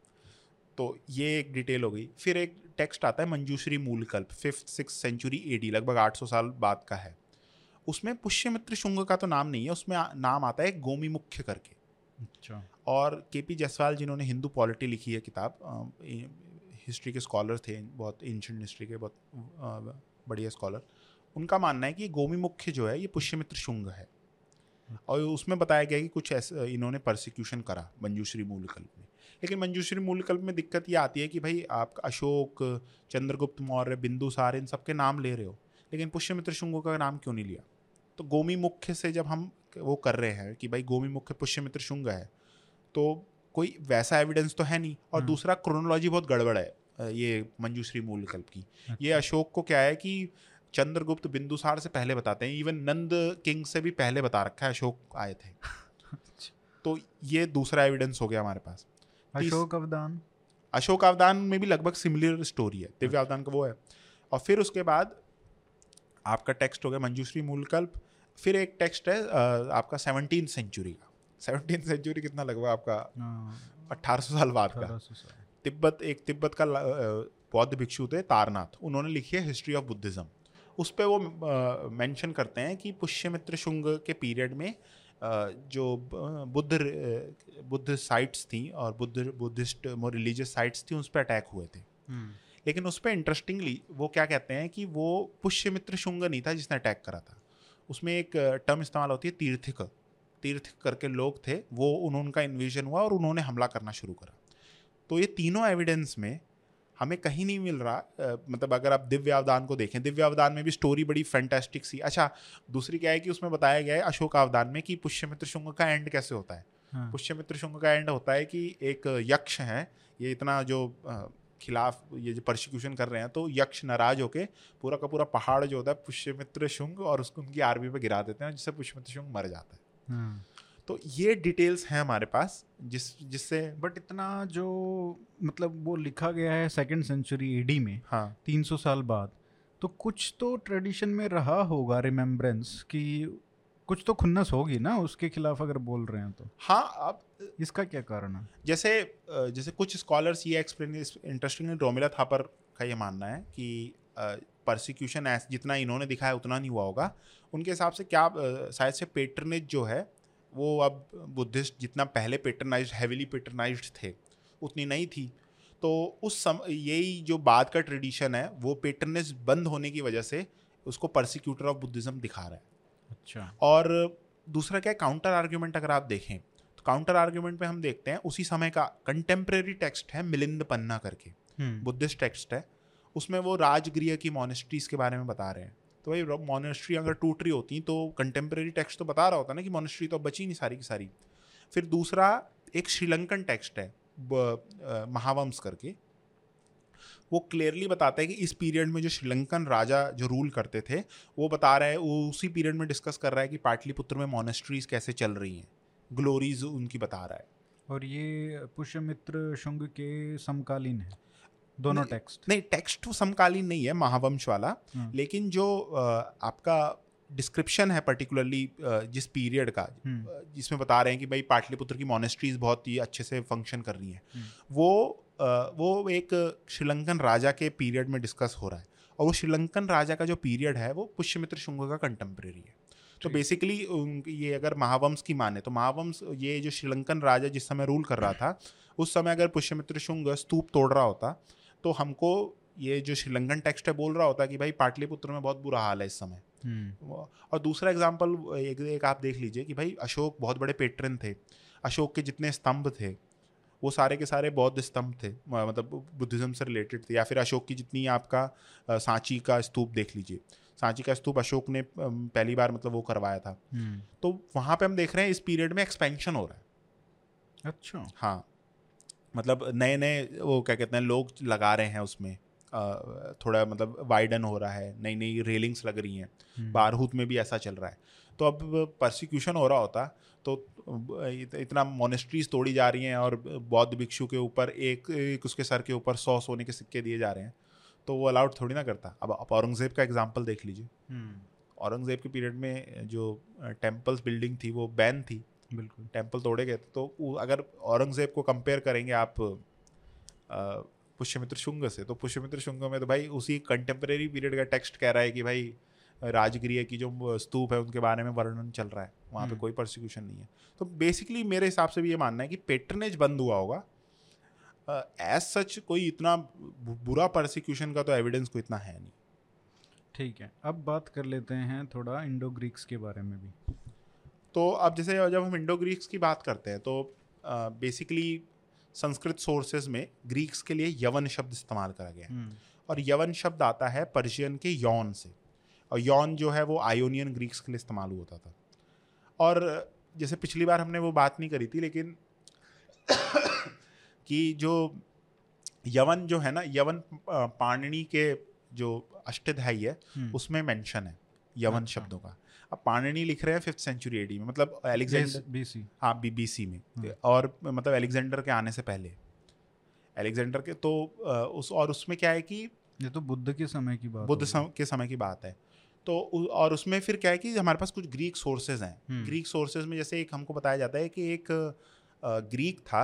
तो ये एक डिटेल हो गई। फिर एक टेक्स्ट आता है Manjushri Mulakalpa fifth six century AD लगभग 800 साल बाद का है। उसमें पुष्यमित्र शुंग का तो नाम नहीं है उसमें नाम आता है गोमी मुख्य करके। अच्छा। और के पी जायसवाल जिन्होंने हिंदू पॉलिटी लिखी है किताब हिस्ट्री के स्कॉलर थे बहुत एंशंट हिस्ट्री के बहुत बढ़िया स्कॉलर उनका मानना है कि गोमी मुख्य जो है ये पुष्यमित्र शुंग है। और उसमें बताया गया कि कुछ ऐसे इन्होंने परसिक्यूशन करा मंजूश्री मूलकल्प में। लेकिन मंजूश्री मूलकल्प में दिक्कत ये आती है कि भाई आप अशोक चंद्रगुप्त मौर्य बिंदुसार इन सबके नाम ले रहे हो लेकिन पुष्यमित्र शुंग का नाम क्यों नहीं लिया? तो गोमी मुख्य से जब हम वो कर रहे हैं कि भाई गोमी मुख्य पुष्यमित्र शुंग है तो कोई वैसा एविडेंस तो है नहीं। और हाँ। दूसरा क्रोनोलॉजी बहुत गड़बड़ है ये मंजूश्री मूलकल्प की। ये अच्छा। अशोक को क्या है कि चंद्रगुप्त बिंदुसार से पहले बताते हैं इवन नंद किंग से भी पहले बता रखा है अशोक आए थे। तो ये दूसरा एविडेंस हो गया हमारे पास। अशोक अवदान। अशोक अवदान में भी लगभग सिमिलर स्टोरी है दिव्य अवदान का वो है। और फिर उसके बाद आपका टेक्स्ट हो गया मंजूश्री मूलकल्प फिर एक टेक्स्ट है आपका सेवनटीन सेंचुरी का। सेवनटीन सेंचुरी कितना लगभग आपका? हाँ, अठारह सौ साल बाद का। तिब्बत एक तिब्बत का बौद्ध भिक्षु थे तारनाथ। उन्होंने लिखी है हिस्ट्री ऑफ़ बुद्धिज्म उस पर वो मेंशन करते हैं कि पुष्यमित्र शुंग के पीरियड में जो बुद्ध बुद्ध साइट्स थी और बुद्ध बुद्धिस्ट रिलीजियस साइट्स थी उस पर अटैक हुए थे। हम्म, लेकिन उस पर इंटरेस्टिंगली वो क्या कहते हैं कि वो पुष्यमित्र शुंग नहीं था जिसने अटैक करा था। उसमें एक टर्म इस्तेमाल होती है तीर्थिक। तीर्थ करके लोग थे वो उन्होंने का इन्वेजन हुआ और उन्होंने हमला करना शुरू करा। तो ये तीनों एविडेंस में हमें कहीं नहीं मिल रहा अ, मतलब अगर आप दिव्यावदान को देखें दिव्य अवदान में भी स्टोरी बड़ी फैंटेस्टिक सी। अच्छा दूसरी क्या है कि उसमें बताया गया है अशोक अवदान में कि पुष्यमित्र शुंग का एंड कैसे होता है? हाँ, पुष्यमित्र शुंग का एंड होता है कि एक यक्ष है ये इतना जो खिलाफ ये जो परसिक्यूशन कर रहे हैं तो यक्ष नाराज़ होके पूरा का पूरा पहाड़ जो होता है पुष्यमित्र शुंग और उसको उनकी आर्मी पे गिरा देते हैं जिससे पुष्यमित्र शुंग मर जाता हाँ। तो ये डिटेल्स हैं हमारे पास जिस जिससे बट इतना जो मतलब वो लिखा गया है सेकेंड सेंचुरी एडी में हाँ। 300 साल बाद तो कुछ तो ट्रेडिशन में रहा होगा रिमेम्बरेंस कि कुछ तो खुन्नस होगी ना उसके खिलाफ अगर बोल रहे हैं तो। हाँ अब इसका क्या कारण है? जैसे जैसे कुछ स्कॉलर्स ये एक्सप्लेन इंटरेस्टिंग रोमिला थापर का ये मानना है कि परसिक्यूशन जितना इन्होंने दिखाया उतना नहीं हुआ होगा। उनके हिसाब से क्या शायद से पेटर्नेज जो है वो अब बुद्धिस्ट जितना पहले पेटर्नाइज हैविली पेटर्नाइज्ड थे उतनी नहीं थी। तो उस सम यही जो बाद का ट्रेडिशन है वो पेटर्नेज बंद होने की वजह से उसको परसिक्यूटर ऑफ़ बुद्धिज्म दिखा रहा है। अच्छा। और दूसरा क्या है काउंटर आर्ग्यूमेंट अगर आप देखें तो काउंटर आर्ग्यूमेंट पे हम देखते हैं उसी समय का कंटेम्प्रेरी टेक्स्ट है मिलिंद पन्ना करके। हम्म, बुद्धिस्ट टेक्स्ट है। उसमें वो राजगृह की मोनेस्ट्रीज के बारे में बता रहे हैं। तो भाई मोनेस्ट्री अगर टूट रही होती तो कंटेम्प्रेरी टेक्स्ट तो बता रहा होता ना कि मोनेस्ट्री तो बची नहीं सारी की सारी। फिर दूसरा, एक श्रीलंकन टेक्स्ट है महावंश करके। वो क्लियरली बताता है कि इस पीरियड में जो श्रीलंकन राजा जो रूल करते थे, वो बता रहा है, वो उसी पीरियड में डिस्कस कर रहा है कि पाटलिपुत्र में मोनेस्ट्रीज कैसे चल रही हैं। ग्लोरीज उनकी बता रहा है। और ये पुष्यमित्र शुंग के समकालीन है। दोनों टेक्स्ट नहीं टेक्स्ट तो समकालीन नहीं है महावंश वाला हाँ। लेकिन जो आपका डिस्क्रिप्शन है पर्टिकुलरली जिस पीरियड का हम्म, जिसमें बता रहे हैं कि भाई पाटलिपुत्र की मोनेस्ट्रीज बहुत ही अच्छे से फ़ंक्शन कर रही हैं। हम्म। वो वो एक श्रीलंकन राजा के पीरियड में डिस्कस हो रहा है। और वो श्रीलंकन राजा का जो पीरियड है वो पुष्यमित्र शुंग का कंटेम्प्रेरी है। तो बेसिकली ये अगर महावंश की माने तो महावंश ये जो श्रीलंकन राजा जिस समय रूल कर रहा था उस समय अगर पुष्यमित्र शुंग स्तूप तोड़ रहा होता तो हमको ये जो श्रीलंकन टेक्स्ट है बोल रहा होता कि भाई पाटलिपुत्र में बहुत बुरा हाल है इस समय। हम्म, और दूसरा एग्ज़ाम्पल एक, एक आप देख लीजिए कि भाई अशोक बहुत बड़े पेट्रन थे। अशोक के जितने स्तंभ थे वो सारे के सारे बौद्ध स्तंभ थे। मतलब बुद्धिज्म से रिलेटेड थे। या फिर अशोक की जितनी आपका सांची का स्तूप देख लीजिए। सांची का स्तूप अशोक ने पहली बार मतलब वो करवाया था। हम्म, तो वहाँ पे हम देख रहे हैं इस पीरियड में एक्सपेंशन हो रहा है। अच्छा। हाँ। मतलब नए नए वो क्या कहते हैं लोग लगा रहे हैं उसमें। थोड़ा मतलब वाइडन हो रहा है नई नई रेलिंग्स लग रही हैं। बारहूत में भी ऐसा चल रहा है। तो अब परसिक्यूशन हो रहा होता तो इतना मोनेस्ट्रीज तोड़ी जा रही हैं और बौद्ध भिक्षु के ऊपर एक, एक उसके सर के ऊपर सौ सोने के सिक्के दिए जा रहे हैं। तो वो अलाउड थोड़ी ना करता। अब आप औरंगज़ेब का एग्ज़ाम्पल देख लीजिए। हम्म। औरंगज़ेब के पीरियड में जो टेम्पल्स बिल्डिंग थी वो बैन थी। बिल्कुल। टेंपल तोड़े गए तो अगर औरंगज़ेब को कंपेयर करेंगे आप पुष्यमित्र शुंग से तो पुष्यमित्र शुंग में तो भाई उसी कंटेम्प्रेरी पीरियड का टेक्स्ट कह रहा है कि भाई राजगृह की जो स्तूप है उनके बारे में वर्णन चल रहा है वहाँ पे हम्म। कोई प्रोसिक्यूशन नहीं है। तो बेसिकली मेरे हिसाब से भी ये मानना है कि पेट्रनेज बंद हुआ होगा। एज uh, सच कोई इतना बुरा प्रोसिक्यूशन का तो एविडेंस कोई इतना है नहीं। ठीक है अब बात कर लेते हैं थोड़ा इंडो ग्रीक्स के बारे में भी। तो अब जैसे जब हम इंडो ग्रीक्स की बात करते हैं तो बेसिकली संस्कृत सोर्सेज में ग्रीक्स के लिए यवन शब्द इस्तेमाल करा गया है हम्म। और यवन शब्द आता है पर्शियन के यौन से और यौन जो है वो आयोनियन ग्रीक्स के लिए इस्तेमाल होता था और जैसे पिछली बार हमने वो बात नहीं करी थी लेकिन कि जो यवन जो है ना यवन पाणनी के जो अष्टध्यायी है हम्म। उसमें मेंशन है यवन अच्छा। शब्दों का अब पाणनी लिख रहे हैं फिफ्थ सेंचुरी एडी में मतलब एलेक्जेंडर बीसी हाँ बी बी सी में। हम्म। और मतलब एलेक्जेंडर के आने से पहले। एलेक्जेंडर के तो उस और उसमें क्या है कि ये तो बुद्ध के समय की बात बुद्ध सम, के समय की बात है। तो और उसमें फिर क्या है कि हमारे पास कुछ ग्रीक सोर्सेज हैं। ग्रीक हम्म। सोर्सेज में जैसे एक हमको बताया जाता है कि एक ग्रीक था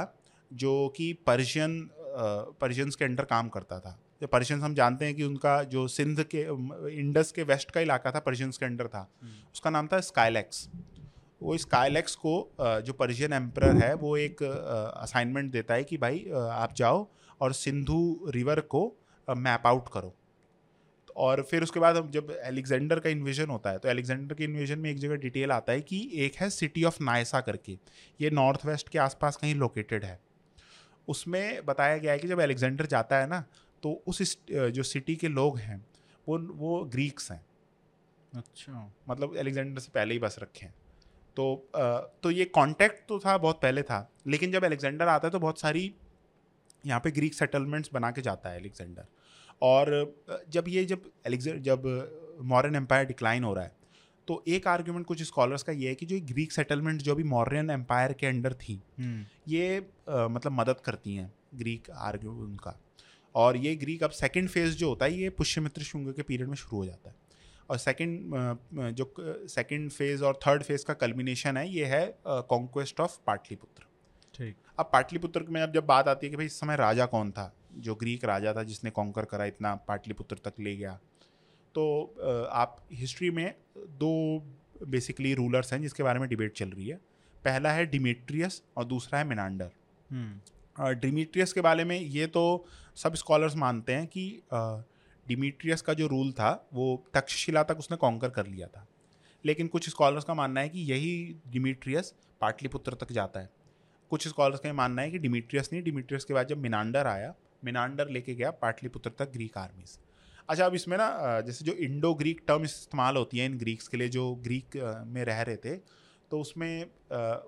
जो कि पर्शियन पर्शियंस के अंडर काम करता था। पर्शियंस हम जानते हैं कि उनका जो सिंध के इंडस के वेस्ट का इलाका था पर्शियंस के अंडर था। हम्म। उसका नाम था स्काईलैक्स वो स्काईलैक्स को जो पर्शियन एम्पर है वो एक असाइनमेंट देता है कि भाई आप जाओ और सिंधु रिवर को मैप आउट करो। और फिर उसके बाद जब एलेक्जेंडर का इन्वेजन होता है तो एलेक्जेंडर के इन्वेजन में एक जगह डिटेल आता है कि एक है सिटी ऑफ़ नायसा करके। ये नॉर्थ वेस्ट के आसपास कहीं लोकेटेड है। उसमें बताया गया है कि जब एलेक्जेंडर जाता है ना तो उस जो सिटी के लोग हैं वो वो ग्रीक्स हैं। अच्छा। मतलब एलेक्जेंडर से पहले ही बस रखे हैं। तो तो ये कांटेक्ट तो था बहुत पहले था लेकिन जब एलेक्जेंडर आता है तो बहुत सारी यहाँ पे ग्रीक सेटलमेंट्स बना के जाता है एलेक्जेंडर और जब ये जब एलेक्जेंडर जब मॉरन एम्पायर डिक्लाइन हो रहा है तो एक आर्ग्यूमेंट कुछ स्कॉलर्स का ये है कि जो ग्रीक सेटलमेंट जो अभी मॉरन एम्पायर के अंडर थी हम्म। ये आ, मतलब मदद करती हैं ग्रीक आर्ग्यू उनका। और ये ग्रीक अब सेकंड फ़ेज़ जो होता है ये पुष्यमित्र शुंग के पीरियड में शुरू हो जाता है। और सेकंड जो सेकंड फ़ेज़ और थर्ड फ़ेज़ का कल्मिनेशन है ये है कॉन्क्वेस्ट ऑफ़ पाटलिपुत्र। ठीक। अब पाटलिपुत्र में अब जब बात आती है कि भाई इस समय राजा कौन था जो ग्रीक राजा था जिसने कॉन्कर करा इतना पाटलिपुत्र तक ले गया तो आप हिस्ट्री में दो बेसिकली रूलर्स हैं जिसके बारे में डिबेट चल रही है। पहला है डिमेट्रियस और दूसरा है मिनांडर डिमीट्रियस के बारे में ये तो सब स्कॉलर्स मानते हैं कि डिमीट्रियस का जो रूल था, वो तक्षशिला तक उसने कॉन्कर कर लिया था। लेकिन कुछ स्कॉलर्स का मानना है कि यही डिमीट्रियस पाटलिपुत्र तक जाता है। कुछ स्कॉलर्स का ये मानना है कि डिमीट्रियस नहीं, डिमीट्रियस के बाद जब मिनांडर आया, मिनांडर लेके गया पाटलिपुत्र तक ग्रीक आर्मीज अच्छा अब इसमें ना जैसे जो इंडो ग्रीक टर्म इस्तेमाल होती हैं इन ग्रीक्स के लिए, जो ग्रीक में रह रहे थे तो उसमें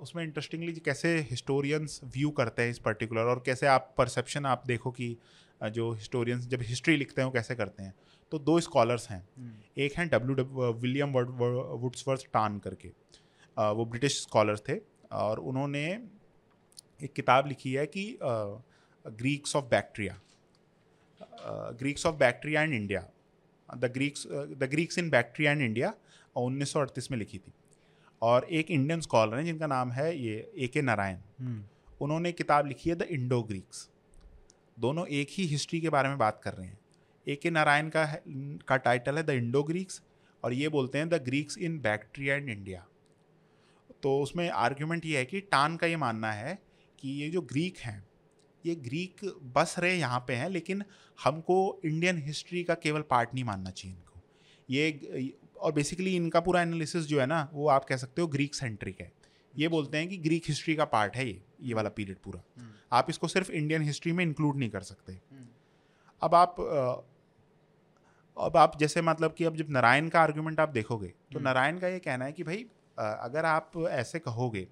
उसमें इंटरेस्टिंगली कैसे हिस्टोरियंस व्यू करते हैं इस पर्टिकुलर और कैसे आप परसेप्शन आप देखो कि जो हिस्टोरियंस जब हिस्ट्री लिखते हैं वो कैसे करते हैं। तो दो स्कॉलर्स हैं। हम्म। एक हैं डब्ल्यू विलियम वुड्सवर्थ टान करके। वो ब्रिटिश स्कॉलर थे और उन्होंने एक किताब लिखी है कि Greeks of Bactria Greeks of Bactria and India the Greeks the Greeks in Bactria and India उन्नीस सौ अड़तीस में लिखी थी। और एक इंडियन स्कॉलर हैं जिनका नाम है ये ए के नारायण। उन्होंने किताब लिखी है द इंडो ग्रीक्स दोनों एक ही हिस्ट्री के बारे में बात कर रहे हैं। ए के नारायण का है का टाइटल है द इंडो ग्रीक्स और ये बोलते हैं the Greeks in Bactria and India तो उसमें आर्ग्यूमेंट ये है कि टान का ये मानना है कि ये जो ग्रीक हैं ये ग्रीक बस रहे यहाँ पे हैं लेकिन हमको इंडियन हिस्ट्री का केवल पार्ट नहीं मानना चाहिए इनको। ये और बेसिकली इनका पूरा एनालिसिस जो है ना वो आप कह सकते हो ग्रीक सेंट्रिक है ये बोलते हैं कि ग्रीक हिस्ट्री का पार्ट है ये ये वाला पीरियड पूरा हम्म। आप इसको सिर्फ़ इंडियन हिस्ट्री में इंक्लूड नहीं कर सकते हम्म। अब आप अब आप जैसे मतलब कि अब जब नारायण का आर्ग्यूमेंट आप देखोगे तो हम्म। नारायण का ये कहना है कि भाई अगर आप ऐसे कहोगे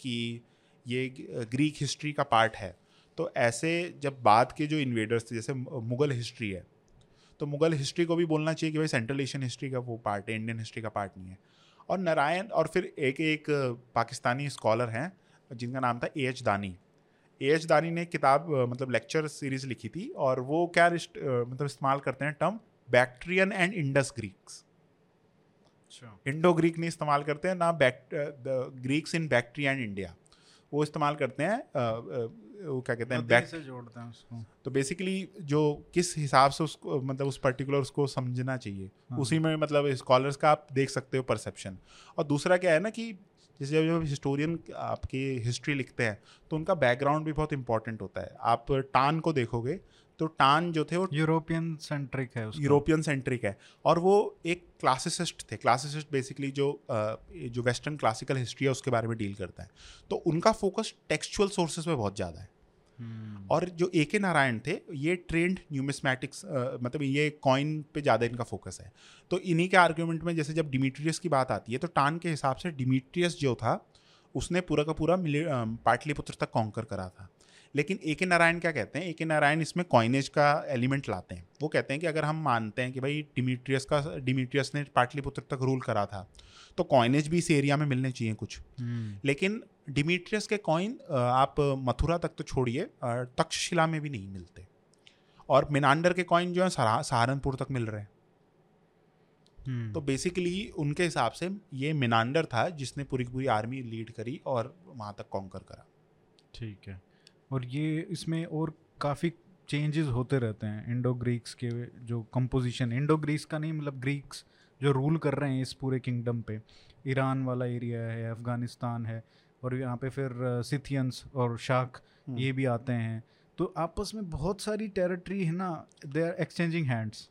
कि ये ग्रीक हिस्ट्री का पार्ट है तो ऐसे जब बाद के जो इन्वेडर्स थे जैसे मुगल हिस्ट्री है तो मुगल हिस्ट्री को भी बोलना चाहिए कि भाई सेंट्रल एशियन हिस्ट्री का वो पार्ट है इंडियन हिस्ट्री का पार्ट नहीं है। और नारायण और फिर एक एक पाकिस्तानी स्कॉलर हैं जिनका नाम था ए एच दानी ए एच दानी ने किताब मतलब लेक्चर सीरीज़ लिखी थी और वो क्या मतलब इस्तेमाल करते हैं term Bactrian and Indus Greeks Indo Greek नहीं इस्तेमाल करते हैं ना Greeks in Bactria and India वो इस्तेमाल करते हैं वो क्या कहते हैं बैक से जोड़ते हैं उसको। तो बेसिकली जो किस हिसाब से उसको मतलब उस पर्टिकुलर उसको समझना चाहिए हाँ। उसी में मतलब स्कॉलर्स का आप देख सकते हो परसेप्शन और दूसरा क्या है ना कि जैसे जब हिस्टोरियन आपकी हिस्ट्री लिखते हैं तो उनका बैकग्राउंड भी बहुत इंपॉर्टेंट होता है। आप टान को देखोगे तो टान जो थे वो यूरोपियन सेंट्रिक है यूरोपियन सेंट्रिक है। और वो एक क्लासिसिस्ट थे। क्लासिसिस्ट बेसिकली जो जो वेस्टर्न क्लासिकल हिस्ट्री है उसके बारे में डील करता है। तो उनका फोकस टेक्सचुअल सोर्सेज में बहुत ज़्यादा है। हम्म। और जो ए के नारायण थे ये ट्रेंड न्यूमिस्मैटिक्स मतलब ये कॉइन पे ज़्यादा इनका फोकस है। तो इन्हीं के आर्ग्यूमेंट में जैसे जब डिमिट्रियस की बात आती है तो टान के हिसाब से डिमिट्रियस जो था उसने पूरा का पूरा पाटलिपुत्र तक कॉन्कर करा था। लेकिन ए के नारायण क्या कहते हैं? ए के नारायण इसमें कॉइनेज का एलिमेंट लाते हैं। वो कहते हैं कि अगर हम मानते हैं कि भाई डिमीट्रियस का डिमीट्रियस ने पाटलिपुत्र तक रूल करा था तो कॉइनेज भी इस एरिया में मिलने चाहिए कुछ। हम्म। लेकिन डिमीट्रियस के कॉइन आप मथुरा तक तो छोड़िए तक्षशिला में भी नहीं मिलते। और मिनांडर के कॉइन जो है सहारनपुर तक मिल रहे हैं। हम्म। तो बेसिकली उनके हिसाब से ये मिनांडर था जिसने पूरी पूरी आर्मी लीड करी और वहाँ तक कॉन्कर करा। ठीक है। और ये इसमें और काफ़ी चेंजेस होते रहते हैं इंडो ग्रीक्स के जो कंपोजिशन इंडो ग्रीक्स का नहीं मतलब ग्रीक्स जो रूल कर रहे हैं इस पूरे किंगडम पे। ईरान वाला एरिया है अफ़गानिस्तान है और यहाँ पे फिर सिथियंस और शाख हम्म। ये भी आते हैं। तो आपस में बहुत सारी टेरिटरी है ना दे आर एक्सचेंजिंग हैंड्स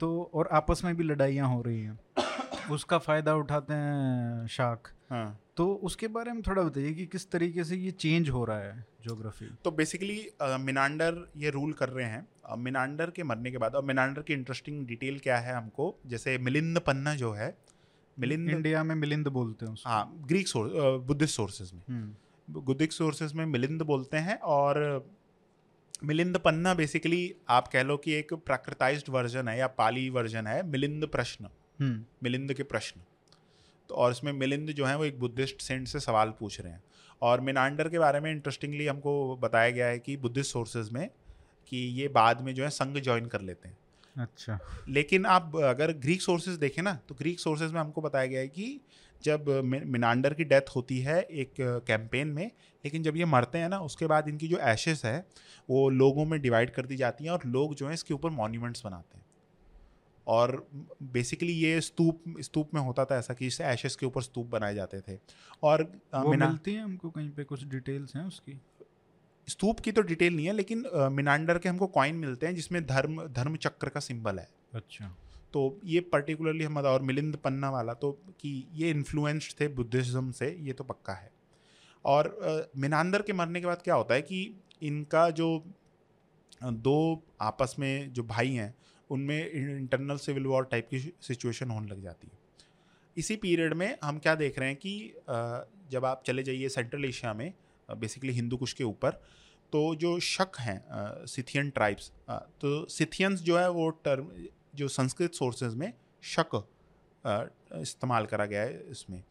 तो और आपस में भी लड़ाइयाँ हो रही हैं। उसका फ़ायदा उठाते हैं शाख हाँ. तो उसके बारे में थोड़ा बताइए कि किस तरीके से ये चेंज हो रहा है जोग्राफी तो बेसिकली मिनांडर ये रूल कर रहे हैं। मिनांडर के मरने के बाद और मिनांडर की इंटरेस्टिंग डिटेल क्या है हमको? जैसे मिलिंद पन्ना जो है मिलिंद इंडिया में मिलिंद बोलते हैं हाँ ग्रीक सोर्स बुद्धिस्ट सोर्सेज में। बुद्धिक हम्म। सोर्सेज में मिलिंद बोलते हैं और मिलिंद पन्ना बेसिकली आप कह लो कि एक प्राकृताइज्ड वर्जन है या पाली वर्जन है मिलिंद प्रश्न। हम्म। मिलिंद के प्रश्न। और इसमें मिलिंद जो है वो एक बुद्धिस्ट सेंट से सवाल पूछ रहे हैं। और मिनांडर के बारे में इंटरेस्टिंगली हमको बताया गया है कि बुद्धिस्ट सोर्सेज में कि ये बाद में जो है संघ ज्वाइन कर लेते हैं। अच्छा। लेकिन आप अगर ग्रीक सोर्सेज देखें ना तो ग्रीक सोर्सेज में हमको बताया गया है कि जब मिनांडर की डेथ होती है एक कैंपेन में लेकिन जब ये मरते हैं ना उसके बाद इनकी जो एशेस है वो लोगों में डिवाइड कर दी जाती हैं और लोग जो है इसके ऊपर मॉन्यूमेंट्स बनाते हैं। और बेसिकली ये स्तूप स्तूप में होता था ऐसा कि इससे एशेस के ऊपर स्तूप बनाए जाते थे। और वो मिलती हैं हमको कहीं पे कुछ डिटेल्स हैं उसकी? स्तूप की तो डिटेल नहीं है लेकिन मिनांडर के हमको कॉइन मिलते हैं जिसमें धर्म धर्म चक्र का सिंबल है। अच्छा। तो ये पर्टिकुलरली हम और मिलिंद पन्ना वाला तो कि ये इन्फ्लुएंस्ड थे बुद्धिज़्म से ये तो पक्का है। और मिनांदर के मरने के बाद क्या होता है कि इनका जो दो आपस में जो भाई हैं उनमें इंटरनल सिविल वॉर टाइप की सिचुएशन होने लग जाती है। इसी पीरियड में हम क्या देख रहे हैं कि जब आप चले जाइए सेंट्रल एशिया में बेसिकली हिंदू कुश के ऊपर तो जो शक हैं सिथियन ट्राइब्स तो सिथियंस जो है वो टर्म जो संस्कृत सोर्सेज में शक इस्तेमाल करा गया है इसमें।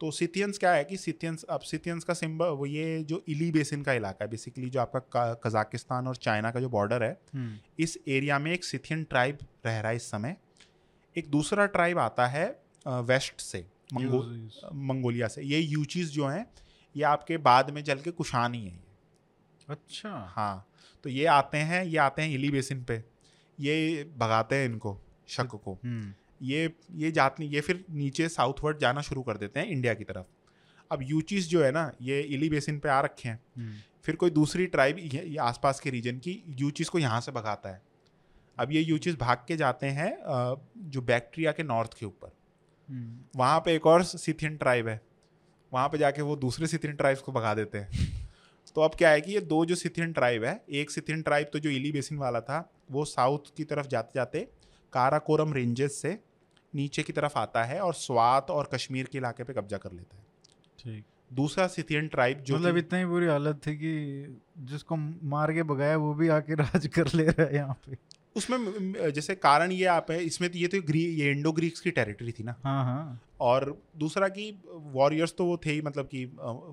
तो सिथियंस क्या है कि सिथियंस अब सिथियंस का सिंबल वो ये जो इली बेसिन का इलाका है बेसिकली जो आपका कजाकिस्तान और चाइना का जो बॉर्डर है हम्म। इस एरिया में एक सिथियन ट्राइब रह रहा है इस समय। एक दूसरा ट्राइब आता है वेस्ट से मंगो मंगोलिया से। ये यूचीज जो हैं ये आपके बाद में चल के कुशान ही है अच्छा। हाँ तो ये आते हैं ये आते हैं इली बेसिन पे। ये भगाते हैं इनको शक को। हम्म। ये ये जात नहीं ये फिर नीचे साउथवर्ड जाना शुरू कर देते हैं इंडिया की तरफ़। अब यूचीज जो है ना ये इली बेसिन पे आ रखे हैं। हम्म। फिर कोई दूसरी ट्राइब ये आसपास के रीजन की यूचीज को यहाँ से भगाता है। अब ये यूचीज भाग के जाते हैं जो बैक्टीरिया के नॉर्थ के ऊपर। हम्म। वहाँ पे एक और सिथियन ट्राइब है। वहाँ पे जाके वो दूसरे सिथियन ट्राइब्स को भगा देते हैं। तो अब क्या है कि ये दो जो सिथियन ट्राइब है एक सिथियन ट्राइब तो जो इली बेसिन वाला था वो साउथ की तरफ़ जाते जाते काराकोरम रेंजेस से नीचे की तरफ़ आता है और स्वात और कश्मीर के इलाके पे कब्जा कर लेता है। ठीक। दूसरा सिथियन ट्राइब जो मतलब इतनी बुरी हालत थी कि जिसको मार के भगाया वो भी आके राज कर ले रहा है यहाँ पे। उसमें जैसे कारण ये आप है इसमें तो ये तो ग्री ये इंडो ग्रीक्स की टेरिटरी थी ना। हाँ हाँ। और दूसरा कि वॉरियर्स तो वो थे ही मतलब कि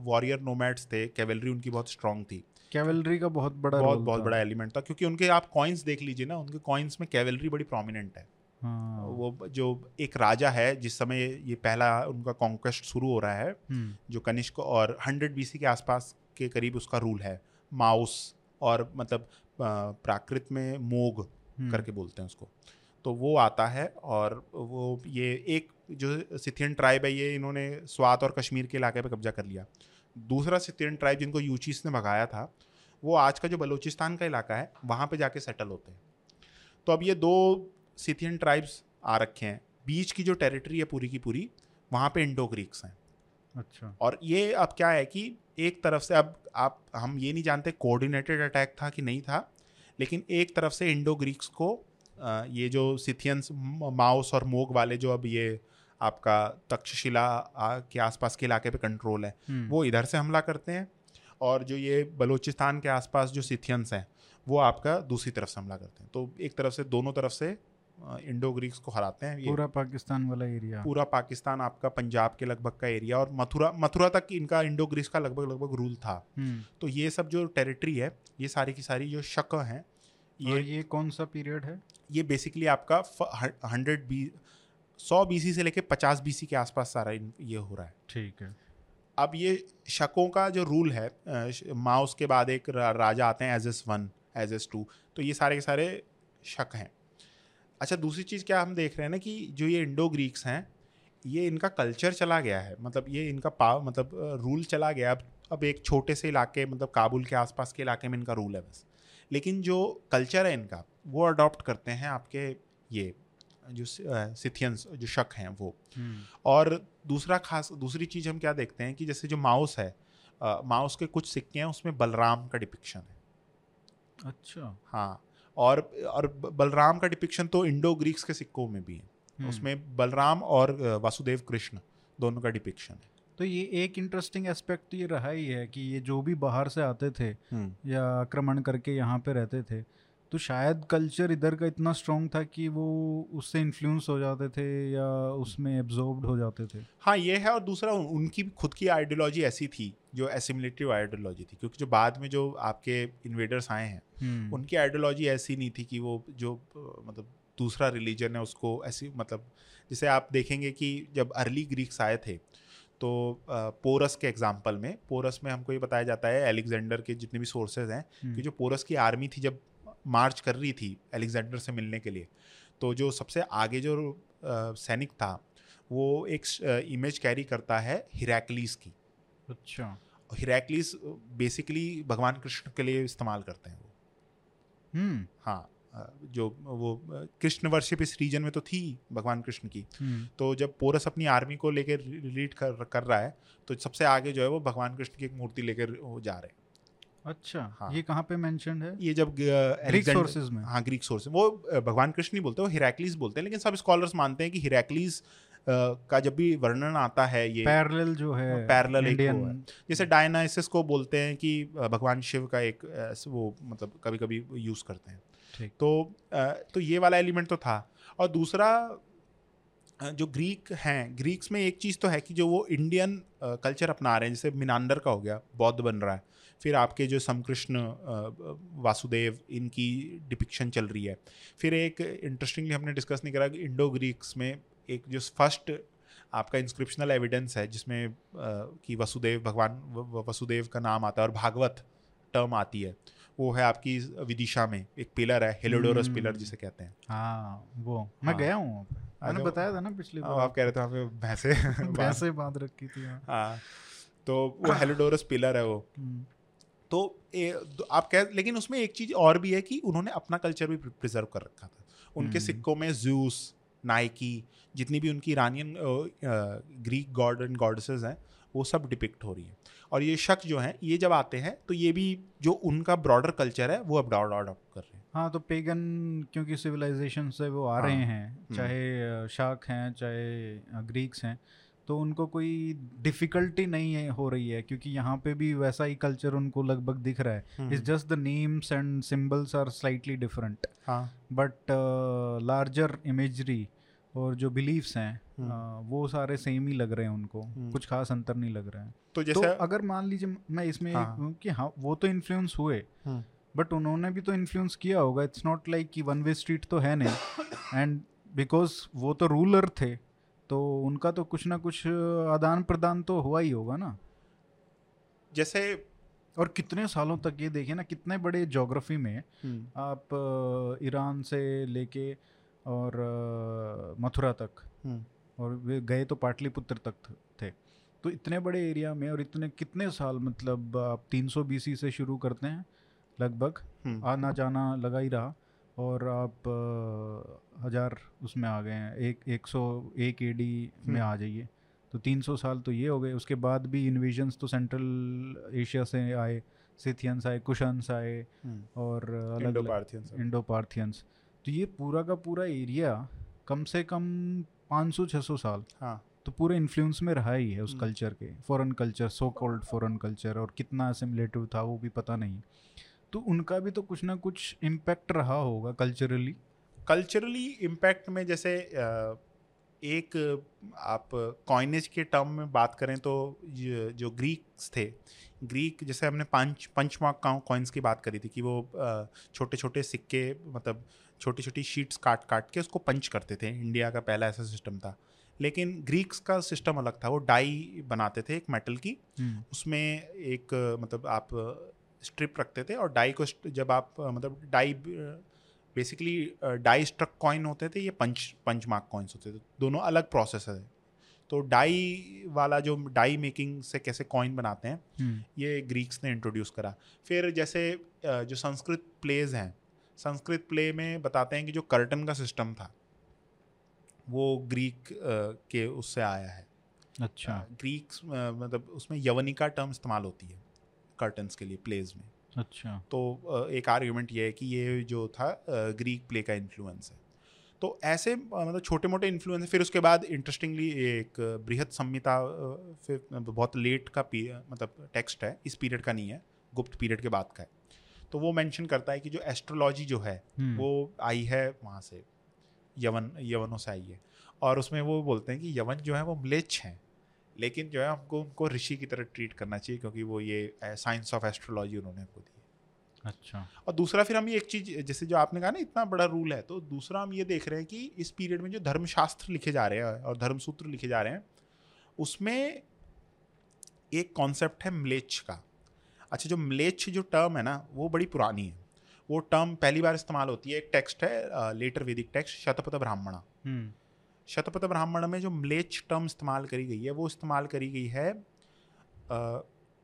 वॉरियर नोमैड्स थे कैवलरी उनकी बहुत स्ट्रांग थी। कैवलरी का बहुत बड़ा बहुत बहुत। बड़ा एलिमेंट था क्योंकि उनके आप कॉइन्स देख लीजिए ना उनके कॉइन्स में कैवलरी बड़ी प्रोमिनेंट है हाँ। वो जो एक राजा है जिस समय ये पहला उनका कॉन्क्वेस्ट शुरू हो रहा है हम्म, जो कनिष्क और 100 बीसी के आसपास के करीब उसका रूल है। माउस और मतलब प्राकृत में मोग हम्म, करके बोलते हैं उसको। तो वो आता है और वो ये एक जो सिथियन ट्राइब है ये इन्होंने स्वात और कश्मीर के इलाके पे कब्जा कर लिया। दूसरा सिथियन ट्राइब जिनको यूचीस ने भगाया था वो आज का जो बलूचिस्तान का इलाका है वहाँ पे जाके सेटल होते हैं। तो अब ये दो सिथियन ट्राइब्स आ रखे हैं। बीच की जो टेरिटरी है पूरी की पूरी वहाँ पे इंडो ग्रीक्स हैं। अच्छा। और ये अब क्या है कि एक तरफ़ से अब आप हम ये नहीं जानते कोऑर्डिनेटेड अटैक था कि नहीं था लेकिन एक तरफ़ से इंडो ग्रीक्स को ये जो सिथियंस माउस और मोग वाले जो अब ये आपका तक्षशिला के आसपास के इलाके पे कंट्रोल है हम्म, वो इधर से हमला करते हैं और जो ये बलूचिस्तान के आसपास जो सिथियंस हैं वो आपका दूसरी तरफ़ से हमला करते हैं। तो एक तरफ़ से दोनों तरफ़ से इंडो ग्रीक्स को हराते हैं ये पूरा पाकिस्तान वाला एरिया। पूरा पाकिस्तान आपका पंजाब के लगभग का एरिया और मथुरा मथुरा तक इनका इंडो ग्रीस का लगभग लगभग रूल था। हम्म, तो ये सब जो टेरिटरी है ये सारी की सारी जो शक हैं और ये ये कौन सा पीरियड है? ये बेसिकली आपका हंड्रेड बी सौ बीसी से लेके पचास बीसी के आसपास सारा ये हो रहा है। ठीक है। अब ये शकों का जो रूल है माउस के बाद एक राजा आते हैं Azes one Azes two तो ये सारे के सारे शक हैं। अच्छा दूसरी चीज़ क्या हम देख रहे हैं ना कि जो ये इंडो ग्रीक्स हैं ये इनका कल्चर चला गया है। मतलब ये इनका पाव मतलब रूल चला गया। अब अब एक छोटे से इलाके मतलब काबुल के आसपास के इलाके में इनका रूल है बस। लेकिन जो कल्चर है इनका वो अडॉप्ट करते हैं आपके ये जो सिथियंस जो शक हैं वो। हम्म, और दूसरा खास दूसरी चीज़ हम क्या देखते हैं कि जैसे जो माउस है माउस के कुछ सिक्के हैं उसमें बलराम का डिपिक्शन है। अच्छा। हाँ। और और बलराम का डिपिक्शन तो इंडो ग्रीक्स के सिक्कों में भी है। हम्म, उसमें बलराम और वासुदेव कृष्ण दोनों का डिपिक्शन है। तो ये एक इंटरेस्टिंग एस्पेक्ट ये रहा ही है कि ये जो भी बाहर से आते थे या आक्रमण करके यहाँ पे रहते थे तो शायद कल्चर इधर का इतना स्ट्रांग था कि वो उससे इन्फ्लुएंस हो जाते थे या उसमें एब्जॉर्ब्ड हो जाते थे? हाँ ये है और दूसरा उन- उनकी खुद की आइडियोलॉजी ऐसी थी जो एसिमिलेटिव आइडियोलॉजी थी क्योंकि जो बाद में जो आपके इन्वेडर्स आए हैं हम्म, उनकी आइडियोलॉजी ऐसी नहीं थी कि वो जो मतलब दूसरा रिलीजन है उसको ऐसी मतलब जैसे आप देखेंगे कि जब अर्ली ग्रीक्स आए थे तो पोरस के एग्ज़ाम्पल में पोरस में हमको ये बताया जाता है एलेक्जेंडर के जितने भी सोर्सेज हैं हम्म, कि जो पोरस की आर्मी थी जब मार्च कर रही थी एलेक्जेंडर से मिलने के लिए तो जो सबसे आगे जो अ, सैनिक था वो एक इमेज कैरी करता है हिरैक्लीस की अच्छा हिरैक्लीस बेसिकली भगवान कृष्ण के लिए इस्तेमाल करते हैं वो हम्म हाँ जो वो अ, कृष्ण वर्शिप इस रीजन में तो थी भगवान कृष्ण की हम्म, तो जब पोरस अपनी आर्मी को लेकर लीड कर कर रहा है तो सबसे आगे जो है वो भगवान कृष्ण की एक मूर्ति लेकर जा रहे हैं अच्छा हाँ। ये कहाँ पे मेंशनड है? ये जब ग्रीक सोर्सेज में। हाँ ग्रीक सोर्स वो भगवान कृष्ण नहीं बोलते वो हिरैक्लीस बोलते हैं लेकिन सब स्कॉलर्स मानते हैं कि हिरैक्लीस का जब भी वर्णन आता है ये पैरेलल जो है वो इंडियन है। जैसे डायनाइसिस को बोलते हैं कि भगवान शिव का एक वो मतलब कभी कभी यूज़ करते हैं। तो तो ये वाला एलिमेंट तो था। और दूसरा जो ग्रीक हैं ग्रीक्स में एक चीज़ तो है कि जो वो इंडियन कल्चर अपना रहे हैं जैसे मिनांडर का हो गया बौद्ध बन रहा है। फिर आपके जो समकृष्ण वासुदेव इनकी डिपिक्शन चल रही है। फिर एक इंटरेस्टिंगली हमने डिस्कस नहीं करा कि इंडो ग्रीक्स में एक जो फ़र्स्ट आपका इंस्क्रिप्शनल एविडेंस है जिसमें कि वसुदेव भगवान वसुदेव का नाम आता है और भागवत टर्म आती है वो है आपकी विदिशा में एक पिलर है हेलोडोरस। पिलर जिसे कहते हैं। हाँ वो मैं हाँ। गया हूँ मैंने बताया था ना पिछली बार। आप कह रहे थे हमें भैंसे भैंसे बाँध रखी थी हाँ। हाँ तो वो हेलोडोरस पिलर है वो। हम्म, तो ए, तो आप कह लेकिन उसमें एक चीज़ और भी है कि उन्होंने अपना कल्चर भी प्रिजर्व कर रखा था। उनके हम्म। सिक्कों में जूस नाइकी जितनी भी उनकी Iranian Greek god and goddesses हैं वो सब डिपिक्ट हो रही है। और ये शक जो हैं ये जब आते हैं तो ये भी जो उनका ब्रॉडर कल्चर है वो अब अडॉप्ट कर रहे हैं। हाँ तो पेगन क्योंकि सिविलाइजेशन से वो आ हाँ, रहे हाँ, हैं चाहे शाक हैं चाहे ग्रीक्स हैं तो उनको कोई डिफ़िकल्टी नहीं है हो रही है क्योंकि यहाँ पे भी वैसा ही कल्चर उनको लगभग दिख रहा है it's just the names and symbols are slightly different हाँ बट लार्जर इमेजरी और जो बिलीव्स हैं हम्म। uh, वो सारे सेम ही लग रहे हैं उनको हम्म। कुछ खास अंतर नहीं लग रहा है तो तो अगर मान लीजिए मैं इसमें हाँ। कि हाँ वो तो इन्फ्लुएंस हुए हम्म। बट उन्होंने भी तो इन्फ्लुएंस किया होगा इट्स नॉट लाइक कि वन वे स्ट्रीट तो है नहीं एंड बिकॉज़ वो तो रूलर थे तो उनका तो कुछ ना कुछ आदान प्रदान तो हुआ ही होगा ना। जैसे और कितने सालों तक ये देखिए ना कितने बड़े जोग्राफी में हम्म, आप ईरान से लेके और मथुरा तक हम्म, और वे गए तो पाटलिपुत्र तक थे तो इतने बड़े एरिया में और इतने कितने साल मतलब आप 300 बीसी से शुरू करते हैं लगभग। हम्म, आना जाना लगा ही रहा। और आप हज़ार उसमें आ गए हैं। एक एक सौ एक ए डी में हम्म। आ जाइए। तो 300 साल तो ये हो गए। उसके बाद भी इन्वेजन्स तो सेंट्रल एशिया से आए सिथियंस आए कुशंस आए हम्म, और अलग इंडो पार्थियंस इंडो पार्थियंस तो ये पूरा का पूरा एरिया कम से कम 500-600 साल हाँ। तो पूरे इन्फ्लुएंस में रहा ही है उस हम्म। कल्चर के। Foreign culture so called foreign culture और कितना असिमुलेटिव था वो भी पता नहीं। तो उनका भी तो कुछ ना कुछ इम्पैक्ट रहा होगा कल्चरली कल्चरली इम्पैक्ट में जैसे एक आप कॉइनेज के टर्म में बात करें तो जो ग्रीक्स थे ग्रीक जैसे हमने पंच पंचमार्क कॉइन्स की बात करी थी कि वो छोटे छोटे सिक्के मतलब छोटी छोटी शीट्स काट काट के उसको पंच करते थे। इंडिया का पहला ऐसा सिस्टम था। लेकिन ग्रीक्स का सिस्टम अलग था। वो डाई बनाते थे एक मेटल की। उसमें एक मतलब आप स्ट्रिप रखते थे और डाई को जब आप मतलब die basically die struck coin होते थे ये पंच पंच मार्क कॉइन्स होते थे। दोनों अलग प्रोसेस है। तो डाई वाला जो डाई मेकिंग से कैसे कॉइन बनाते हैं ये ग्रीक्स ने इंट्रोड्यूस करा। फिर जैसे जो संस्कृत प्लेज हैं संस्कृत प्ले में बताते हैं कि जो कर्टन का सिस्टम था वो ग्रीक के उससे आया है। अच्छा। ग्रीक मतलब उसमें यवनिका टर्म इस्तेमाल होती है। कर्टन्स के लिए प्लेज में। अच्छा। तो एक आर्ग्यूमेंट ये है कि ये जो था ग्रीक प्ले का इन्फ्लुएंस है। तो ऐसे मतलब छोटे मोटे इन्फ्लुएंस फिर उसके बाद इंटरेस्टिंगली एक बृहद संहिता फिर मतलब बहुत लेट का पी मतलब टेक्स्ट है इस पीरियड का नहीं है गुप्त पीरियड के बाद का है। तो वो मेंशन करता है कि जो एस्ट्रोलॉजी जो है हम्म, वो आई है वहाँ से यवन यवनों से आई है। और उसमें वो बोलते हैं कि यवन जो है वो म्लेच्छ हैं। लेकिन जो है हमको उनको ऋषि की तरह ट्रीट करना चाहिए क्योंकि वो ये साइंस ऑफ़ एस्ट्रोलॉजी उन्होंने हमको दी अच्छा। और दूसरा फिर हम ये एक चीज़ जैसे जो आपने कहा ना इतना बड़ा रूल है तो दूसरा हम ये देख रहे हैं कि इस पीरियड में जो धर्मशास्त्र लिखे जा रहे हैं और धर्मसूत्र लिखे जा रहे हैं उसमें एक कॉन्सेप्ट है म्लेच्छ का। अच्छा जो म्लेच्छ जो टर्म है ना वो बड़ी पुरानी है। वो टर्म पहली बार इस्तेमाल होती है एक टेक्स्ट है लेटर वैदिक टेक्स्ट शतपथ ब्राह्मणा। हम्म, शतपथ ब्राह्मण में जो म्लेच्छ टर्म इस्तेमाल करी गई है वो इस्तेमाल करी गई है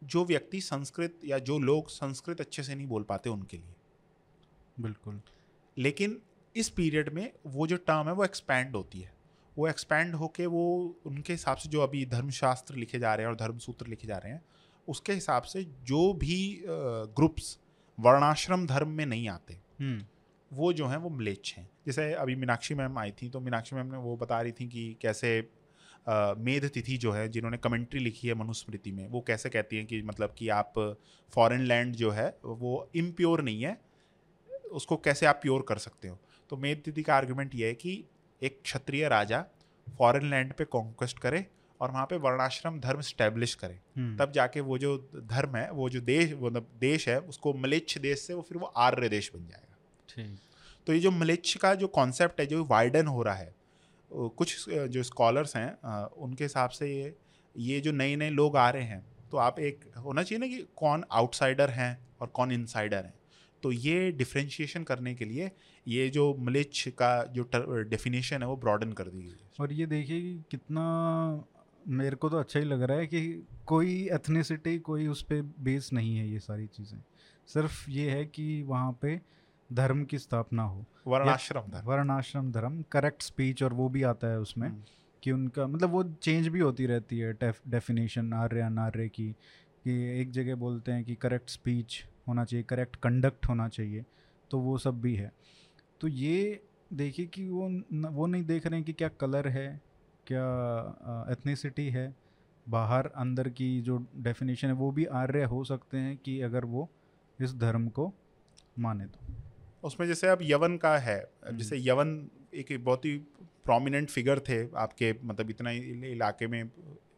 जो व्यक्ति संस्कृत या जो लोग संस्कृत अच्छे से नहीं बोल पाते उनके लिए। बिल्कुल। लेकिन इस पीरियड में वो जो टर्म है वो एक्सपैंड होती है। वो एक्सपैंड होके वो उनके हिसाब से जो अभी धर्मशास्त्र लिखे जा रहे हैं और धर्मसूत्र लिखे जा रहे हैं उसके हिसाब से जो भी ग्रुप्स वर्णाश्रम धर्म में नहीं आते हम्म, वो जो हैं वो म्लेच्छ हैं। जैसे अभी मीनाक्षी मैम आई थी तो मीनाक्षी मैम ने वो बता रही थी कि कैसे मेध तिथि जो है जिन्होंने कमेंट्री लिखी है मनुस्मृति में वो कैसे कहती हैं कि मतलब कि आप फॉरेन लैंड जो है वो इम्प्योर नहीं है उसको कैसे आप प्योर कर सकते हो? तो मेध तिथि का आर्ग्यूमेंट ये है कि एक क्षत्रिय राजा फॉरेन लैंड पे कॉन्क्वेस्ट करे और वहाँ पे वर्णाश्रम धर्म स्टैब्लिश करे। हम्म, तब जाके वो जो धर्म है वो जो देश वो मतलब देश है उसको मलेच्छ देश से वो फिर वो आर्य देश बन जाएगा। ठीक। तो ये जो मलेच्छ का जो कॉन्सेप्ट है, जो वाइडन हो रहा है कुछ जो स्कॉलर्स हैं उनके हिसाब से ये ये जो नए नए लोग आ रहे हैं तो आप एक, होना चाहिए ना कि कौन आउटसाइडर हैं और कौन इनसाइडर हैं। तो ये डिफ्रेंशिएशन करने के लिए ये जो मलेच्छ का जो डेफिनेशन है, वो ब्रॉडन कर दी गई और ये देखिए कि कितना, मेरे को तो अच्छा ही लग रहा है कि कोई एथनिसिटी कोई उस पर बेस नहीं है ये सारी चीज़ें। सिर्फ़ ये है कि वहाँ पे धर्म की स्थापना हो। वर्णाश्रम धर्म। वर्णाश्रम धर्म करेक्ट स्पीच और वो भी आता है उसमें हम्म, कि उनका मतलब वो चेंज भी होती रहती है डेफिनेशन आर्य अनार्य की कि एक जगह बोलते हैं कि करेक्ट स्पीच होना चाहिए करेक्ट कंडक्ट होना चाहिए तो वो सब भी है। तो ये देखिए कि वो न, वो नहीं देख रहे हैं कि क्या कलर है क्या एथनिसिटी है बाहर अंदर की जो डेफिनेशन है वो भी आर्य हो सकते हैं कि अगर वो इस धर्म को माने तो। उसमें जैसे अब यवन का है जैसे यवन एक बहुत ही प्रोमिनेंट फिगर थे आपके मतलब इतना इल- इलाके में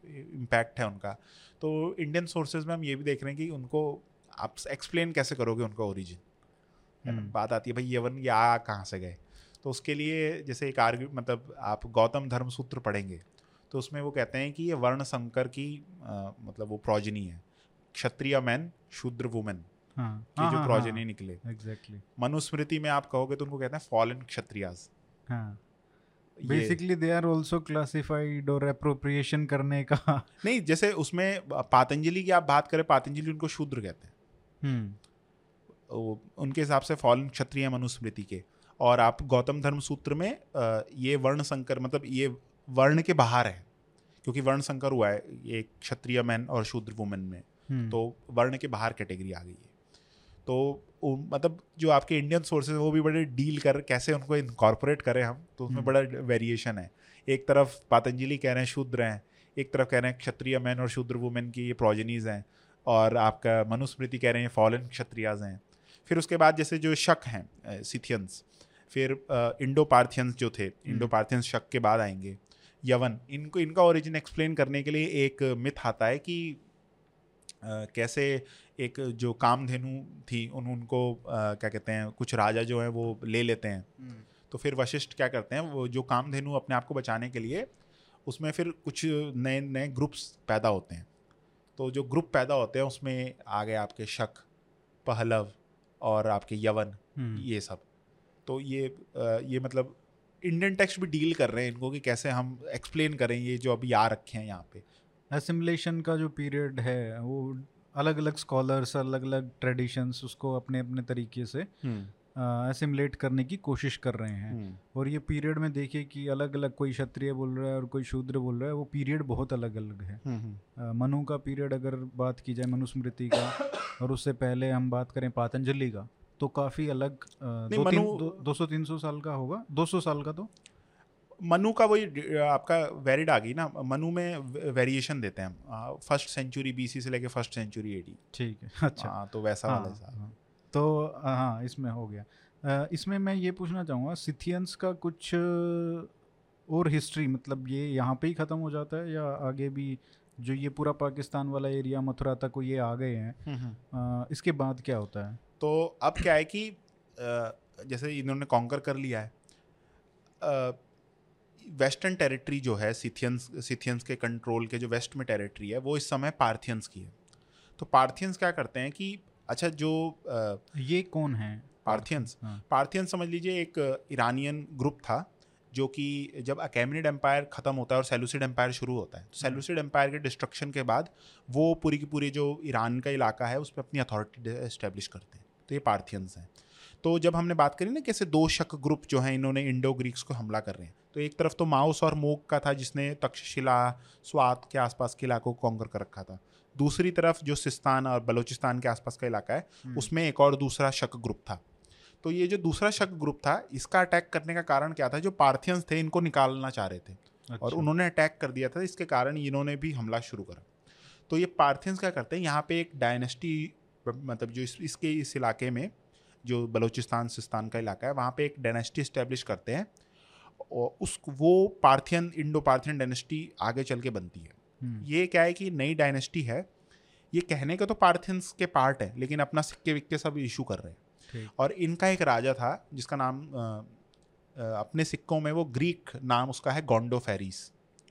इम्पैक्ट है उनका। तो इंडियन सोर्सेज में हम ये भी देख रहे हैं कि उनको आप एक्सप्लेन कैसे करोगे उनका ओरिजिन हम्म। बात आती है भाई यवन ये आ कहाँ से गए? तो उसके लिए जैसे एक आर्ग्यू मतलब आप गौतम धर्म सूत्र पढ़ेंगे तो उसमें वो कहते हैं कि ये वर्ण संकर की अ, मतलब वो प्रोजनी है। Kshatriya man Shudra women. हाँ। की जो प्रोजनी निकले। एग्जैक्टली मनुस्मृति में आप कहोगे तो उनको कहते हैं फॉलन क्षत्रियाज। हाँ। Basically they are also classified और अप्रोप्रिएशन करने का। नहीं जैसे उसमें पातंजलि की आप बात करें पातंजलि उनको शूद्र कहते हैं। हम्म। उनके हिसाब से फॉलन क्षत्रिय मनुस्मृति के। और आप गौतम धर्म सूत्र में ये वर्ण संकर मतलब ये वर्ण के बाहर है। क्योंकि वर्ण संकर हुआ है ये क्षत्रिय मैन और शूद्र वुमेन में। हम्म, तो वर्ण के बाहर कैटेगरी आ गई है। तो मतलब जो आपके इंडियन सोर्सेज वो भी बड़े डील कर कैसे उनको इनकॉर्पोरेट करें हम तो उसमें हम्म। बड़ा वेरिएशन है। एक तरफ़ पातंजलि कह रहे हैं शूद्र हैं एक तरफ़ कह रहे हैं क्षत्रिय मैन और शूद्र वुमेन की ये प्रोजनीज हैं और आपका मनुस्मृति कह रहे हैं फॉलन क्षत्रियाज हैं। फिर उसके बाद जैसे जो शक हैं सिथियंस फिर इंडो पार्थियंस जो थे इंडो पार्थियंस शक के बाद आएँगे। यवन इनको इनका ओरिजिन एक्सप्लेन करने के लिए एक मिथ आता है कि अ, कैसे एक जो कामधेनु थी उन उनको अ, क्या कहते हैं कुछ राजा जो हैं वो ले लेते हैं। हम्म, तो फिर वशिष्ठ क्या करते हैं वो जो कामधेनु अपने आप को बचाने के लिए उसमें फिर कुछ नए नए ग्रुप्स पैदा होते हैं। तो जो ग्रुप पैदा होते हैं उसमें आ गए आपके शक पहलव और आपके यवन हम्म, ये सब। तो ये अ, ये मतलब इंडियन टेक्स्ट भी डील कर रहे हैं इनको कि कैसे हम एक्सप्लेन करें ये जो अभी आ रखे हैं यहाँ पे। एसिमुलेशन का जो पीरियड है वो अलग अलग स्कॉलर्स अलग अलग ट्रेडिशंस उसको अपने अपने तरीके से एसिमुलेट करने की कोशिश कर रहे हैं। हम्म, और ये पीरियड में देखिए कि अलग अलग कोई क्षत्रिय बोल रहा है और कोई शूद्र बोल रहा है वो पीरियड बहुत अलग अलग है। हम्म, हम्म, मनु का पीरियड अगर बात की जाए मनुस्मृति का और उससे पहले हम बात करें पातंजलि का तो काफ़ी अलग दो तीन दो, दो सौ तीन सौ साल का होगा दो सौ साल का तो? मनु का वही आपका वेरिड आ गई ना। मनु में वेरिएशन देते हैं हम। फ़र्स्ट सेंचुरी बीसी से लेके फ़र्स्ट सेंचुरी एडी ठीक है। अच्छा। हाँ तो वैसा हाँ, वाला हाँ। तो हाँ इसमें हो गया। इसमें मैं ये पूछना चाहूँगा सिथियंस का कुछ और हिस्ट्री मतलब ये यहाँ पे ही ख़त्म हो जाता है या आगे भी जो ये पूरा पाकिस्तान वाला एरिया मथुरा तक ये आ गए हैं इसके बाद क्या होता है? तो अब क्या है कि जैसे इन्होंने कॉन्कर कर लिया है वेस्टर्न टेरिटरी जो है सिथियंस सिथियंस के कंट्रोल के जो वेस्ट में टेरिटरी है वो इस समय पार्थियंस की है। तो पार्थियंस क्या करते हैं कि अच्छा जो अ, ये कौन है? पार्थियंस हाँ। पार्थियन समझ लीजिए एक ईरानियन ग्रुप था जो कि जब अकेमनिड एम्पायर ख़त्म होता है और सेलूसिड एम्पायर शुरू होता है तो सेलूसिड एम्पायर के डिस्ट्रक्शन के बाद वो पूरी की पूरी जो ईरान का इलाका है उस पर अपनी अथॉरिटी इस्टेब्लिश करते हैं। तो ये पार्थियंस हैं। तो जब हमने बात करी ना कैसे दो शक ग्रुप जो हैं इन्होंने इंडो ग्रीक्स को हमला कर रहे हैं तो एक तरफ़ तो माउस और मोक का था जिसने तक्षशिला स्वात के आसपास के इलाकों को कॉन्कर कर रखा था दूसरी तरफ़ जो सिस्तान और बलूचिस्तान के आसपास का इलाका है हम्म। उसमें एक और दूसरा शक ग्रुप था तो ये जो दूसरा शक ग्रुप था इसका अटैक करने का कारण क्या था जो पार्थियंस थे इनको निकालना चाह रहे थे अच्छा। और। उन्होंने अटैक कर दिया था इसके कारण इन्होंने भी हमला शुरू करा तो ये पार्थियंस क्या करते हैं यहाँ पे एक डायनेस्टी मतलब जो इस, इसके इस इलाके में जो बलूचिस्तान सिस्तान का इलाका है वहाँ पे एक डायनेस्टी इस्टेब्लिश करते हैं और उस वो पार्थियन इंडो पार्थियन डायनेस्टी आगे चल के बनती है। हम्म, ये क्या है कि नई डायनेस्टी है। ये कहने का तो पार्थियंस के पार्ट है लेकिन अपना सिक्के विक्के सब इशू कर रहे हैं। और इनका एक राजा था जिसका नाम अ, अपने सिक्कों में वो ग्रीक नाम उसका है गोंडो फेरिस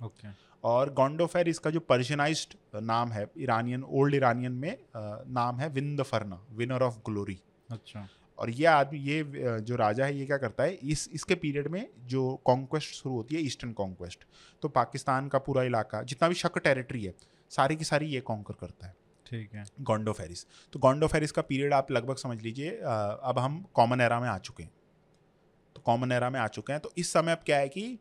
ओके। और गोंडो फेरिस का जो पर्शियनाइज्ड नाम है ईरानियन ओल्ड ईरानियन में अ, नाम है win the फरना winner of glory अच्छा। और ये आदमी ये जो राजा है ये क्या करता है इस इसके पीरियड में जो कॉन्क्वेस्ट शुरू होती है ईस्टर्न कॉन्क्वेस्ट तो पाकिस्तान का पूरा इलाका जितना भी शक टेरिटरी है सारी की सारी ये कॉन्कर करता है। ठीक है। गोंडो फेरिस तो गोंडो फेरिस का पीरियड आप लगभग समझ लीजिए अब हम कॉमन एरा में आ चुके हैं। तो कॉमन एरा में आ चुके हैं तो इस समय अब क्या है कि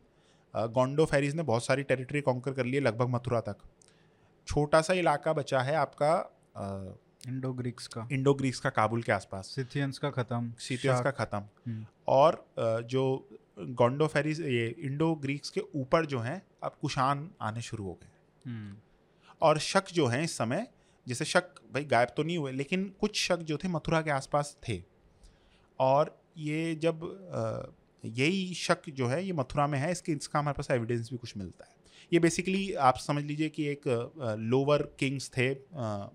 गोंडो फेरिस ने बहुत सारी टेरिटरी कॉन्कर कर ली है लगभग मथुरा तक। छोटा सा इलाका बचा है आपका इंडो ग्रीक्स का। इंडो ग्रीक्स का काबुल के आसपास। सिथियंस का खत्म सीथियंस का ख़त्म। हम्म, और जो गोंडोफेरिस ये इंडो ग्रीक्स के ऊपर जो हैं अब कुशान आने शुरू हो गए। हम्म। और शक जो हैं इस समय जैसे शक भाई गायब तो नहीं हुए लेकिन कुछ शक जो थे मथुरा के आसपास थे। और ये जब यही शक जो है ये मथुरा में है इसके इसका हमारे पास एविडेंस भी कुछ मिलता है। ये बेसिकली आप समझ लीजिए कि एक लोअर किंग्स थे अ,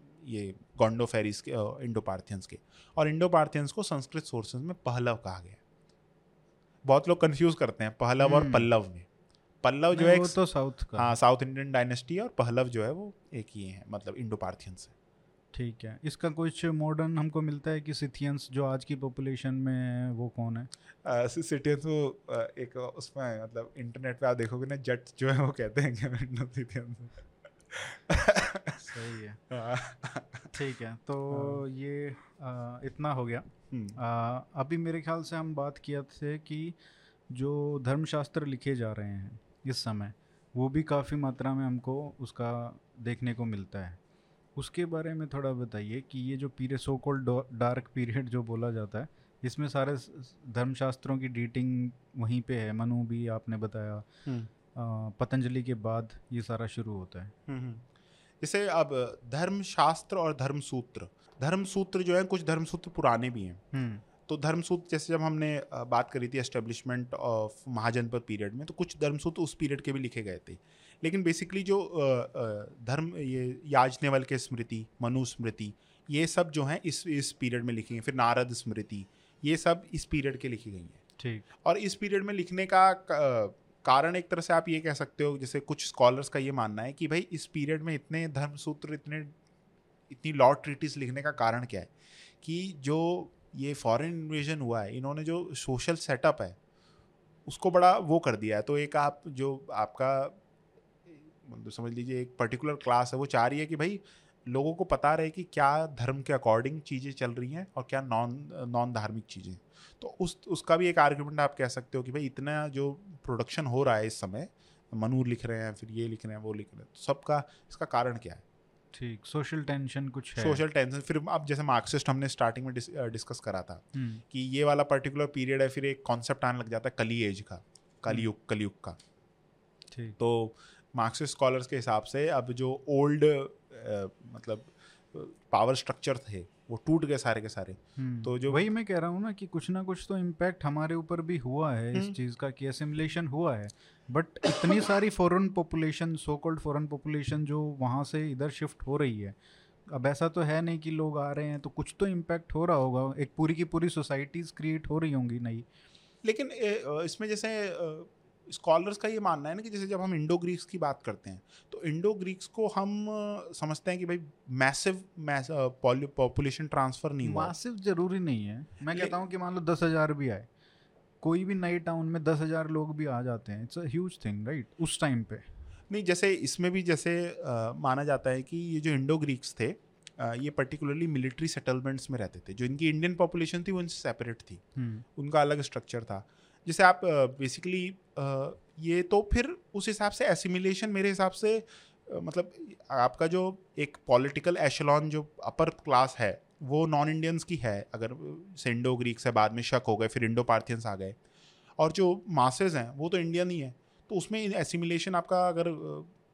ये गोंडोफेरिस के इंडो पार्थियंस के। और इंडो पार्थियंस को संस्कृत सोर्सेज में पहलव कहा गया बहुत लोग कंफ्यूज करते हैं पहलव और हम्म। पल्लव में। पल्लव जो है तो साउथ का हाँ साउथ इंडियन डायनेस्टी और पहलव जो है वो एक ही है मतलब इंडो पार्थियंस है। ठीक है। इसका कुछ मॉडर्न हमको मिलता है कि सिथियंस जो आज की पॉपुलेशन में वो कौन है? सिटियंस वो एक उसमें मतलब इंटरनेट पे आप देखोगे ना जट जो है वो कहते हैं। सही है। ठीक है तो ये आ, इतना हो गया। हम्म, आ, अभी मेरे ख्याल से हम बात किया थे कि जो धर्मशास्त्र लिखे जा रहे हैं इस समय वो भी काफ़ी मात्रा में हमको उसका देखने को मिलता है। उसके बारे में थोड़ा बताइए कि ये जो period so called dark period जो बोला जाता है इसमें सारे धर्मशास्त्रों की डेटिंग वहीं पे है? मनु भी आपने बताया। हम्म, पतंजलि के बाद ये सारा शुरू होता है। हम्म, हम्म। जैसे अब धर्मशास्त्र और धर्मसूत्र धर्मसूत्र जो है कुछ धर्मसूत्र पुराने भी हैं। हम्म। तो धर्मसूत्र जैसे जब हमने बात करी थी एस्टेब्लिशमेंट ऑफ़ महाजनपद पीरियड में तो कुछ धर्मसूत्र उस पीरियड के भी लिखे गए थे। लेकिन बेसिकली जो धर्म ये याजनेवल के स्मृति मनु स्मृति ये सब जो हैं इस इस पीरियड में लिखी गई फिर नारद स्मृति ये सब इस पीरियड के लिखी गई हैं। ठीक। और इस पीरियड में लिखने क- कारण एक तरह से आप ये कह सकते हो, जैसे कुछ स्कॉलर्स का ये मानना है कि भाई इस पीरियड में इतने धर्मसूत्र, इतने, इतनी लॉ ट्रीटीज लिखने का कारण क्या है? कि जो ये फॉरेन इन्वेजन हुआ है, इन्होंने जो सोशल सेटअप है, उसको बड़ा वो कर दिया है। तो एक आप, जो आपका मतलब समझ लीजिए एक पर्टिकुलर क्लास है, वो चाह रही है कि भाई लोगों को पता रहे कि क्या धर्म के अकॉर्डिंग चीज़ें चल रही हैं और क्या नॉन नॉन धार्मिक चीज़ें तो उस उसका भी एक आर्ग्यूमेंट आप कह सकते हो कि भाई इतना जो प्रोडक्शन हो रहा है इस समय मनूर लिख रहे हैं फिर ये लिख रहे हैं वो लिख रहे हैं तो सबका इसका कारण क्या है? ठीक सोशल टेंशन कुछ है। सोशल टेंशन फिर अब जैसे मार्क्सिस्ट हमने स्टार्टिंग में डिस, डिस्कस करा था हम्म, कि ये वाला पर्टिकुलर पीरियड है फिर एक कॉन्सेप्ट आने लग जाता है कली एज का कलयुग कलयुग का। ठीक। तो मार्क्सिस्ट स्कॉलर्स के हिसाब से अब जो ओल्ड मतलब पावर स्ट्रक्चर थे वो टूट गए सारे के सारे। हम्म, तो जो- वही मैं कह रहा हूँ ना कि कुछ ना कुछ तो इम्पैक्ट हमारे ऊपर भी हुआ है इस हम्म। चीज़ का कि एसिमुलेशन हुआ है। बट इतनी सारी foreign population so called foreign population जो वहाँ से इधर शिफ्ट हो रही है अब ऐसा तो है नहीं कि लोग आ रहे हैं तो कुछ तो इम्पैक्ट हो रहा होगा एक पूरी की पूरी सोसाइटीज़ क्रिएट हो रही होंगी नई। लेकिन इसमें जैसे स्कॉलर्स का ये मानना है ना कि जैसे जब हम इंडो ग्रीक्स की बात करते हैं तो इंडो ग्रीक्स को हम समझते हैं कि भाई मैसिव पॉपुलेशन ट्रांसफ़र नहीं हुआ। मासिव ज़रूरी नहीं है। मैं कहता हूँ कि मान लो दस हज़ार भी आए कोई भी नई टाउन में दस हज़ार लोग भी आ जाते हैं it's a huge thing right उस टाइम पे। नहीं जैसे इसमें भी जैसे अ, माना जाता है कि ये जो इंडो ग्रीक्स थे अ, ये पर्टिकुलरली मिलिट्री सेटलमेंट्स में रहते थे। जो इनकी इंडियन पॉपुलेशन थी वो इनसे सेपरेट थी। हम्म। उनका अलग स्ट्रक्चर था। जैसे आप बेसिकली ये तो फिर उस हिसाब से एसिमिलेशन मेरे हिसाब से मतलब आपका जो एक पॉलिटिकल एशलॉन जो अपर क्लास है, वो नॉन इंडियंस की है, अगर सेंडो ग्रीक से बाद में शक हो गए, फिर इंडो पार्थियंस आ गए। और जो मासेज हैं, वो तो इंडियन ही है। तो उसमें एसिमिलेशन आपका अगर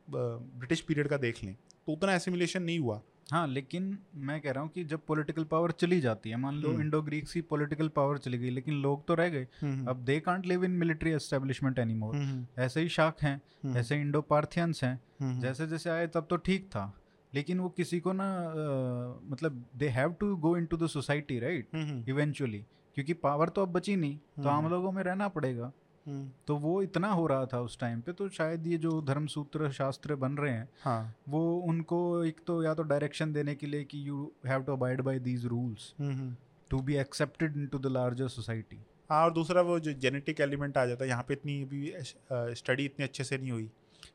ब्रिटिश पीरियड का देख लें तो उतना एसिमिलेशन नहीं हुआ। हाँ लेकिन मैं कह रहा हूँ कि जब पॉलिटिकल पावर चली जाती है मान लो हम्म। इंडो ग्रीक्स की पॉलिटिकल पावर चली गई लेकिन लोग तो रह गए। अब they can't live in military establishment any more ऐसे ही शाख हैं हम्म। ऐसे इंडो पार्थियंस हैं जैसे जैसे आए तब तो ठीक था लेकिन वो किसी को ना अ, मतलब they have to go in to the society right eventually क्योंकि पावर तो अब बची नहीं तो आम हम्म। लोगों में रहना पड़ेगा। तो वो इतना हो रहा था उस टाइम पे तो शायद ये जो धर्मसूत्र शास्त्र बन रहे हैं हाँ। वो उनको एक तो या तो डायरेक्शन देने के लिए कि you have to abide by these rules to be accepted into the larger society हाँ और दूसरा वो जो जेनेटिक एलिमेंट आ जाता है यहाँ पे इतनी अभी स्टडी इतनी अच्छे से नहीं हुई।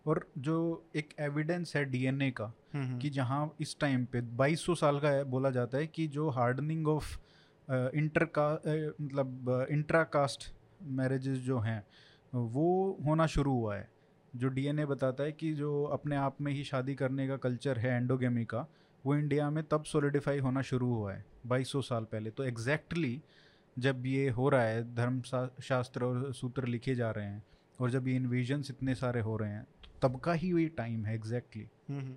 और जो एक एविडेंस है डीएनए का हम्म, कि जहाँ इस टाइम पे 2200 साल का बोला जाता है कि जो हार्डनिंग ऑफ़ इंटर का मतलब इंट्रा कास्ट मैरिजेस जो हैं वो होना शुरू हुआ है। जो डीएनए बताता है कि जो अपने आप में ही शादी करने का कल्चर है एंडोगेमी का वो इंडिया में तब सोलिडिफाई होना शुरू हुआ है 2200 साल पहले। तो एग्जैक्टली जब ये हो रहा है धर्म शास्त्र और सूत्र लिखे जा रहे हैं और जब ये इन्वेजन्स इतने सारे हो रहे हैं तो तब का ही वही टाइम है एग्जैक्टली हम्म, हम्म।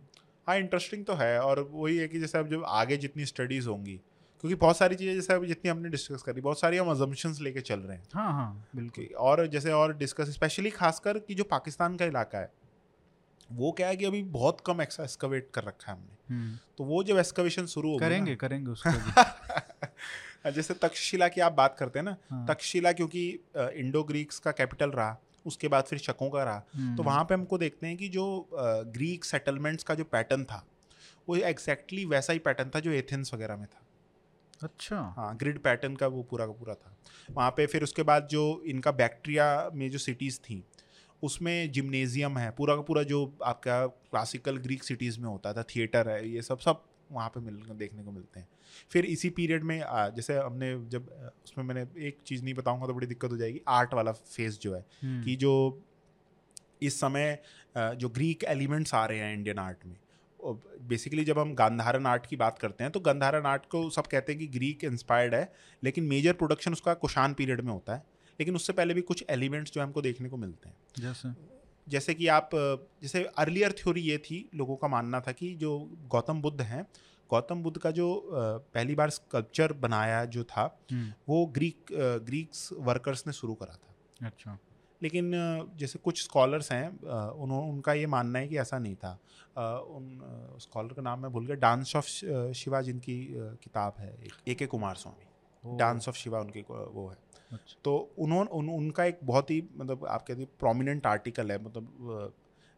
हाँ इंटरेस्टिंग तो है और वही है कि जैसे अब जब आगे जितनी स्टडीज़ होंगी क्योंकि बहुत सारी चीज़ें जैसे अभी जितनी हमने डिस्कस करी बहुत सारी हम अजम्पन्स लेके चल रहे हैं। हाँ हाँ बिल्कुल। और जैसे और डिस्कस स्पेशली खासकर कि जो पाकिस्तान का इलाका है वो क्या है कि अभी बहुत कम एक्सकवेट कर रखा है हमने। हम्म, तो वो जब एक्सकवेशन शुरू होगी करेंगे करेंगे उसको जैसे तक्षशिला की आप बात करते हैं ना हाँ, तक्षशिला क्योंकि इंडो ग्रीक्स का कैपिटल रहा उसके बाद फिर शकों का रहा तो हम्म, वहाँ पे हमको देखते हैं कि जो ग्रीक सेटलमेंट्स का जो पैटर्न था वो एग्जैक्टली exactly वैसा ही पैटर्न था जो एथेंस वगैरह में था। अच्छा। हाँ ग्रिड पैटर्न का वो पूरा का पूरा था। वहाँ पे फिर उसके बाद जो इनका बैक्टीरिया में जो सिटीज़ थी उसमें जिम्नेजियम है पूरा का पूरा जो आपका क्लासिकल ग्रीक सिटीज़ में होता था थिएटर है ये सब सब वहाँ पे मिल देखने को मिलते हैं। फिर इसी पीरियड में आ, जैसे हमने जब उसमें मैंने एक चीज़ नहीं बताऊँगा तो बड़ी दिक्कत हो जाएगी आर्ट वाला फ़ेज़ जो है हम्म, कि जो इस समय जो ग्रीक एलिमेंट्स आ रहे हैं इंडियन आर्ट में बेसिकली जब हम गांधारन आर्ट की बात करते हैं तो गांधारन आर्ट को सब कहते हैं कि ग्रीक इंस्पायर्ड है लेकिन मेजर प्रोडक्शन उसका कुशान पीरियड में होता है। लेकिन उससे पहले भी कुछ एलिमेंट्स जो हमको देखने को मिलते हैं। जैसे जैसे कि आप जैसे अर्लियर थ्योरी ये थी लोगों का मानना था कि जो गौतम बुद्ध हैं गौतम बुद्ध का जो पहली बार स्कल्पचर बनाया जो था हम्म, वो ग्रीक ग्रीक्स वर्कर्स ने शुरू करा था। अच्छा। लेकिन जैसे कुछ स्कॉलर्स हैं उन्होंने उनका ये मानना है कि ऐसा नहीं था। उन स्कॉलर का नाम मैं भूल गया। डांस ऑफ़ शिवा जिनकी किताब है A K Coomaraswamy dance of Shiva उनकी वो है। अच्छा, तो उन्होंने उन, उनका एक बहुत ही मतलब आप कहते हैं प्रोमिनेंट आर्टिकल है मतलब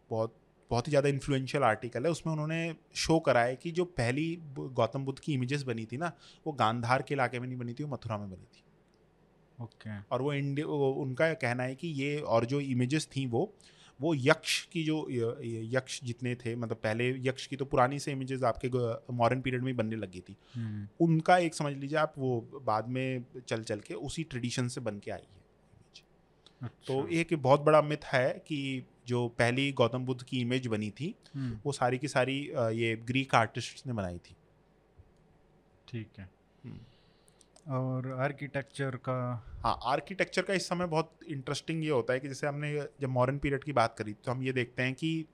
बहुत बहुत ही ज़्यादा इन्फ्लुएंशियल आर्टिकल है। उसमें उन्होंने शो करा है कि जो पहली गौतम बुद्ध की इमेजेस बनी थी ना वो गांधार के इलाके में नहीं बनी थी वो मथुरा में बनी थी। ओके। और वो इंडिया उनका कहना है कि ये और जो इमेजेस थी वो वो यक्ष की जो यक्ष जितने थे मतलब पहले यक्ष की तो पुरानी से इमेजेस आपके मॉडर्न पीरियड में बनने लगी थी। हम्म, उनका एक समझ लीजिए आप वो बाद में चल चल के उसी ट्रेडिशन से बन के आई है। तो अच्छा, एक बहुत बड़ा मिथ है कि जो पहली गौतम बुद्ध की इमेज बनी थी हम्म, वो सारी की सारी ये ग्रीक आर्टिस्ट ने बनाई थी। ठीक है। हम्म। और आर्किटेक्चर का? हाँ आर्किटेक्चर का इस समय बहुत इंटरेस्टिंग ये होता है कि जैसे हमने जब मॉडर्न पीरियड की बात करी तो हम ये देखते हैं कि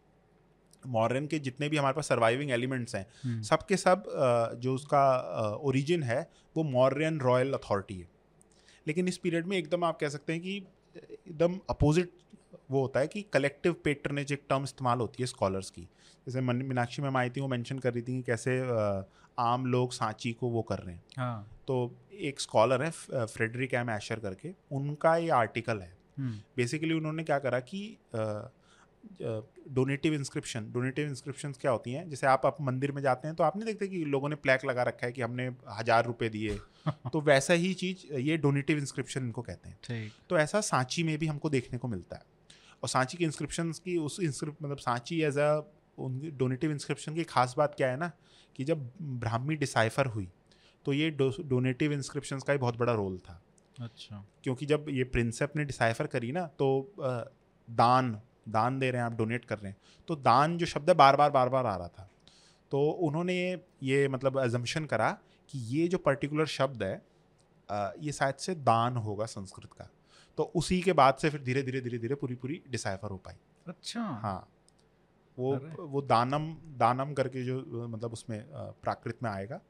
मॉडर्न के जितने भी हमारे पास सर्वाइविंग एलिमेंट्स हैं हम्म, सब के सब जो उसका ओरिजिन है वो मॉडर्न रॉयल अथॉरिटी है। लेकिन इस पीरियड में एकदम आप कह सकते हैं कि एकदम अपोजिट वो होता है कि कलेक्टिव पेटर्नेज एक टर्म इस्तेमाल होती है स्कॉलर्स की। जैसे मन- मीनाक्षी मैम आई थी वो मेंशन कर रही थी कि कैसे आम लोग सांची को वो कर रहे हैं। हाँ। तो एक स्कॉलर है फ्रेडरिक एम एशर करके उनका ये आर्टिकल है। हम्म, बेसिकली उन्होंने क्या करा कि डोनेटिव इंस्क्रिप्शन डोनेटिव इंस्क्रिप्शन क्या होती हैं? जैसे आप आप मंदिर में जाते हैं तो आप नहीं देखते कि लोगों ने प्लैक लगा रखा है कि हमने हज़ार रुपए दिए। तो वैसा ही चीज़ ये डोनेटिव इंस्क्रिप्शन इनको कहते हैं। तो ऐसा सांची में भी हमको देखने को मिलता है। और सांची के इंस्क्रिप्शन की उस इंस्क्रिप्ट मतलब सांची एज अ उनकी डोनेटिव इंस्क्रिप्शन की खास बात क्या है ना कि जब ब्राह्मी डिसाइफर हुई तो ये डोनेटिव इंस्क्रिप्शन का ही बहुत बड़ा रोल था। अच्छा। क्योंकि जब ये प्रिंसेप ने डिसाइफर करी ना तो दान दान दे रहे हैं आप डोनेट कर रहे हैं तो दान जो शब्द है बार बार बार बार आ रहा था। तो उन्होंने ये ये मतलब एजम्पन करा कि ये जो पर्टिकुलर शब्द है ये शायद से दान होगा संस्कृत का। तो उसी के बाद से फिर धीरे धीरे धीरे धीरे पूरी पूरी डिसाइफर हो पाई। अच्छा। हाँ। वो। वो दानम दानम करके जो मतलब उसमें प्राकृत में आएगा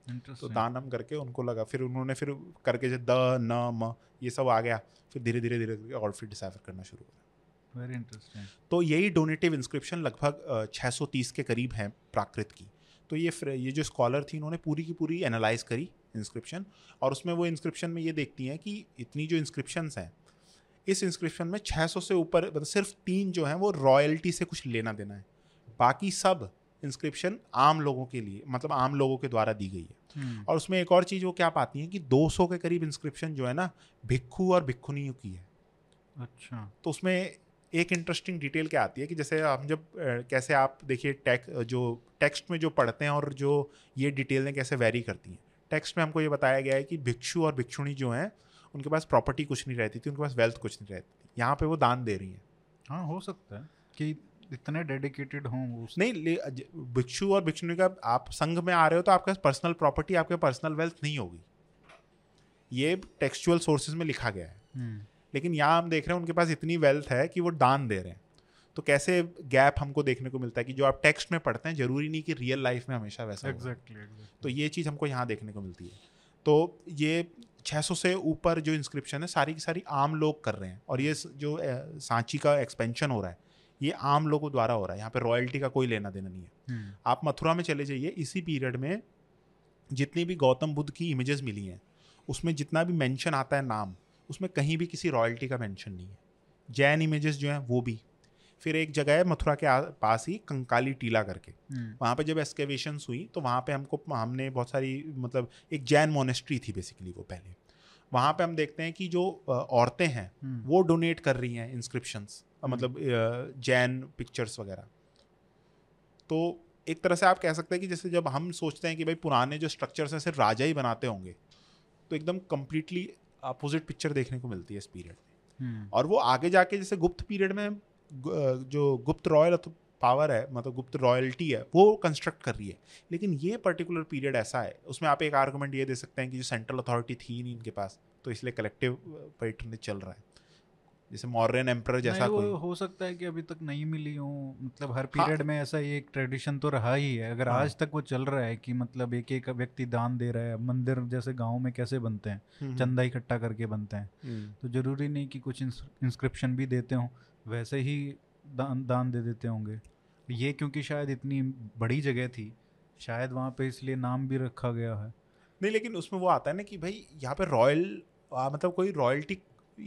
तो दानम करके उनको लगा फिर उन्होंने फिर करके जो द न म ये सब आ गया फिर धीरे धीरे धीरे करके और फिर डिसाइफर करना शुरू हुआ वेरी इंटरेस्टिंग तो यही डोनेटिव इंस्क्रिप्शन लगभग अ, 630 के करीब हैं प्राकृत की। तो ये फ्र- ये जो स्कॉलर थी उन्होंने पूरी की पूरी एनालाइज करी इंस्क्रिप्शन और उसमें वो इंस्क्रिप्शन में ये देखती हैं कि इतनी जो इंस्क्रिप्शंस हैं इस इंस्क्रिप्शन में 600 से ऊपर मतलब सिर्फ़ तीन जो हैं वो रॉयल्टी से कुछ लेना देना है। बाकी सब इंस्क्रिप्शन आम लोगों के लिए मतलब आम लोगों के द्वारा दी गई है। हम्म, और उसमें एक और चीज़ वो क्या पाती हैं कि 200 के करीब इंस्क्रिप्शन जो है ना भिक्खू और भिक्खुनियों की है। अच्छा। तो उसमें एक इंटरेस्टिंग डिटेल क्या आती है कि जैसे हम जब कैसे आप देखिए टेक जो टेक्स्ट में जो पढ़ते हैं और जो ये डिटेलें कैसे वेरी करती हैं। टेक्स्ट में हमको ये बताया गया है कि भिक्षु और भिक्षुणी जो हैं उनके पास प्रॉपर्टी कुछ नहीं रहती थी उनके पास वेल्थ कुछ नहीं रहती थी। यहाँ पे वो दान दे रही हैं। हाँ हो सकता है कि इतने डेडिकेटेड हों नहीं भिक्षु और भिक्षुणी का आप संघ में आ रहे हो तो आपके पर्सनल प्रॉपर्टी आपके पर्सनल वेल्थ नहीं होगी। ये टेक्सचुअल सोर्सेज में लिखा गया है। हम्म, लेकिन यहाँ हम देख रहे हैं उनके पास इतनी वेल्थ है कि वो दान दे रहे हैं। तो कैसे गैप हमको देखने को मिलता है कि जो आप टेक्स्ट में पढ़ते हैं ज़रूरी नहीं कि रियल लाइफ में हमेशा वैसा। एग्जैक्टली एग्जैक्टली तो ये चीज़ हमको यहाँ देखने को मिलती है। तो ये 600 से ऊपर जो इंस्क्रिप्शन है सारी की सारी आम लोग कर रहे हैं। और ये जो सांची का एक्सपेंशन हो रहा है ये आम लोगों द्वारा हो रहा है यहाँ पे रॉयल्टी का कोई लेना देना नहीं है। हम्म, आप मथुरा में चले जाइए इसी पीरियड में जितनी भी गौतम बुद्ध की इमेजेस मिली हैं उसमें जितना भी मेंशन आता है नाम उसमें कहीं भी किसी रॉयल्टी का मेंशन नहीं है। जैन इमेजेस जो हैं वो भी। फिर एक जगह है मथुरा के पास ही कंकाली टीला करके। हम्म, वहाँ पे जब एक्सकेवेशंस हुई तो वहाँ पे हमको हमने बहुत सारी मतलब एक जैन मोनेस्ट्री थी बेसिकली वो पहले। वहाँ पे हम देखते हैं कि जो औरतें हैं हम्म, वो डोनेट कर रही हैं इंस्क्रिप्शंस मतलब जैन पिक्चर्स वगैरह। तो एक तरह से आप कह सकते हैं कि जैसे जब हम सोचते हैं कि भाई पुराने जो स्ट्रक्चर्स हैं सिर्फ़ राजा ही बनाते होंगे तो एकदम कम्प्लीटली अपोजिट पिक्चर देखने को मिलती है इस पीरियड में। हम्म, और वो आगे जाके जैसे गुप्त पीरियड में जो गुप्त रॉयल पावर है मतलब गुप्त रॉयल्टी है वो कंस्ट्रक्ट कर रही है। लेकिन ये पर्टिकुलर पीरियड ऐसा है उसमें आप एक आर्गूमेंट ये दे सकते हैं कि जो सेंट्रल अथॉरिटी थी नहीं इनके पास तो इसलिए कलेक्टिव पैटर्न चल रहा है। जैसे मॉर्यन एम्पर जैसा कोई। हो सकता है कि अभी तक नहीं मिली हो। मतलब हर पीरियड हाँ। में ऐसा ही एक ट्रेडिशन तो रहा ही है। अगर हाँ। आज तक वो चल रहा है कि मतलब एक एक व्यक्ति दान दे रहा है मंदिर जैसे गाँव में कैसे बनते हैं? हम्म, चंदा इकट्ठा करके बनते हैं। हम्म, तो ज़रूरी नहीं कि कुछ इंस्क्रिप्शन भी देते हों वैसे ही दान दान दे देते होंगे। ये क्योंकि शायद इतनी बड़ी जगह थी शायद वहाँ पे इसलिए नाम भी रखा गया है। नहीं लेकिन उसमें वो आता है ना कि भाई यहाँ पे रॉयल मतलब कोई रॉयल्टी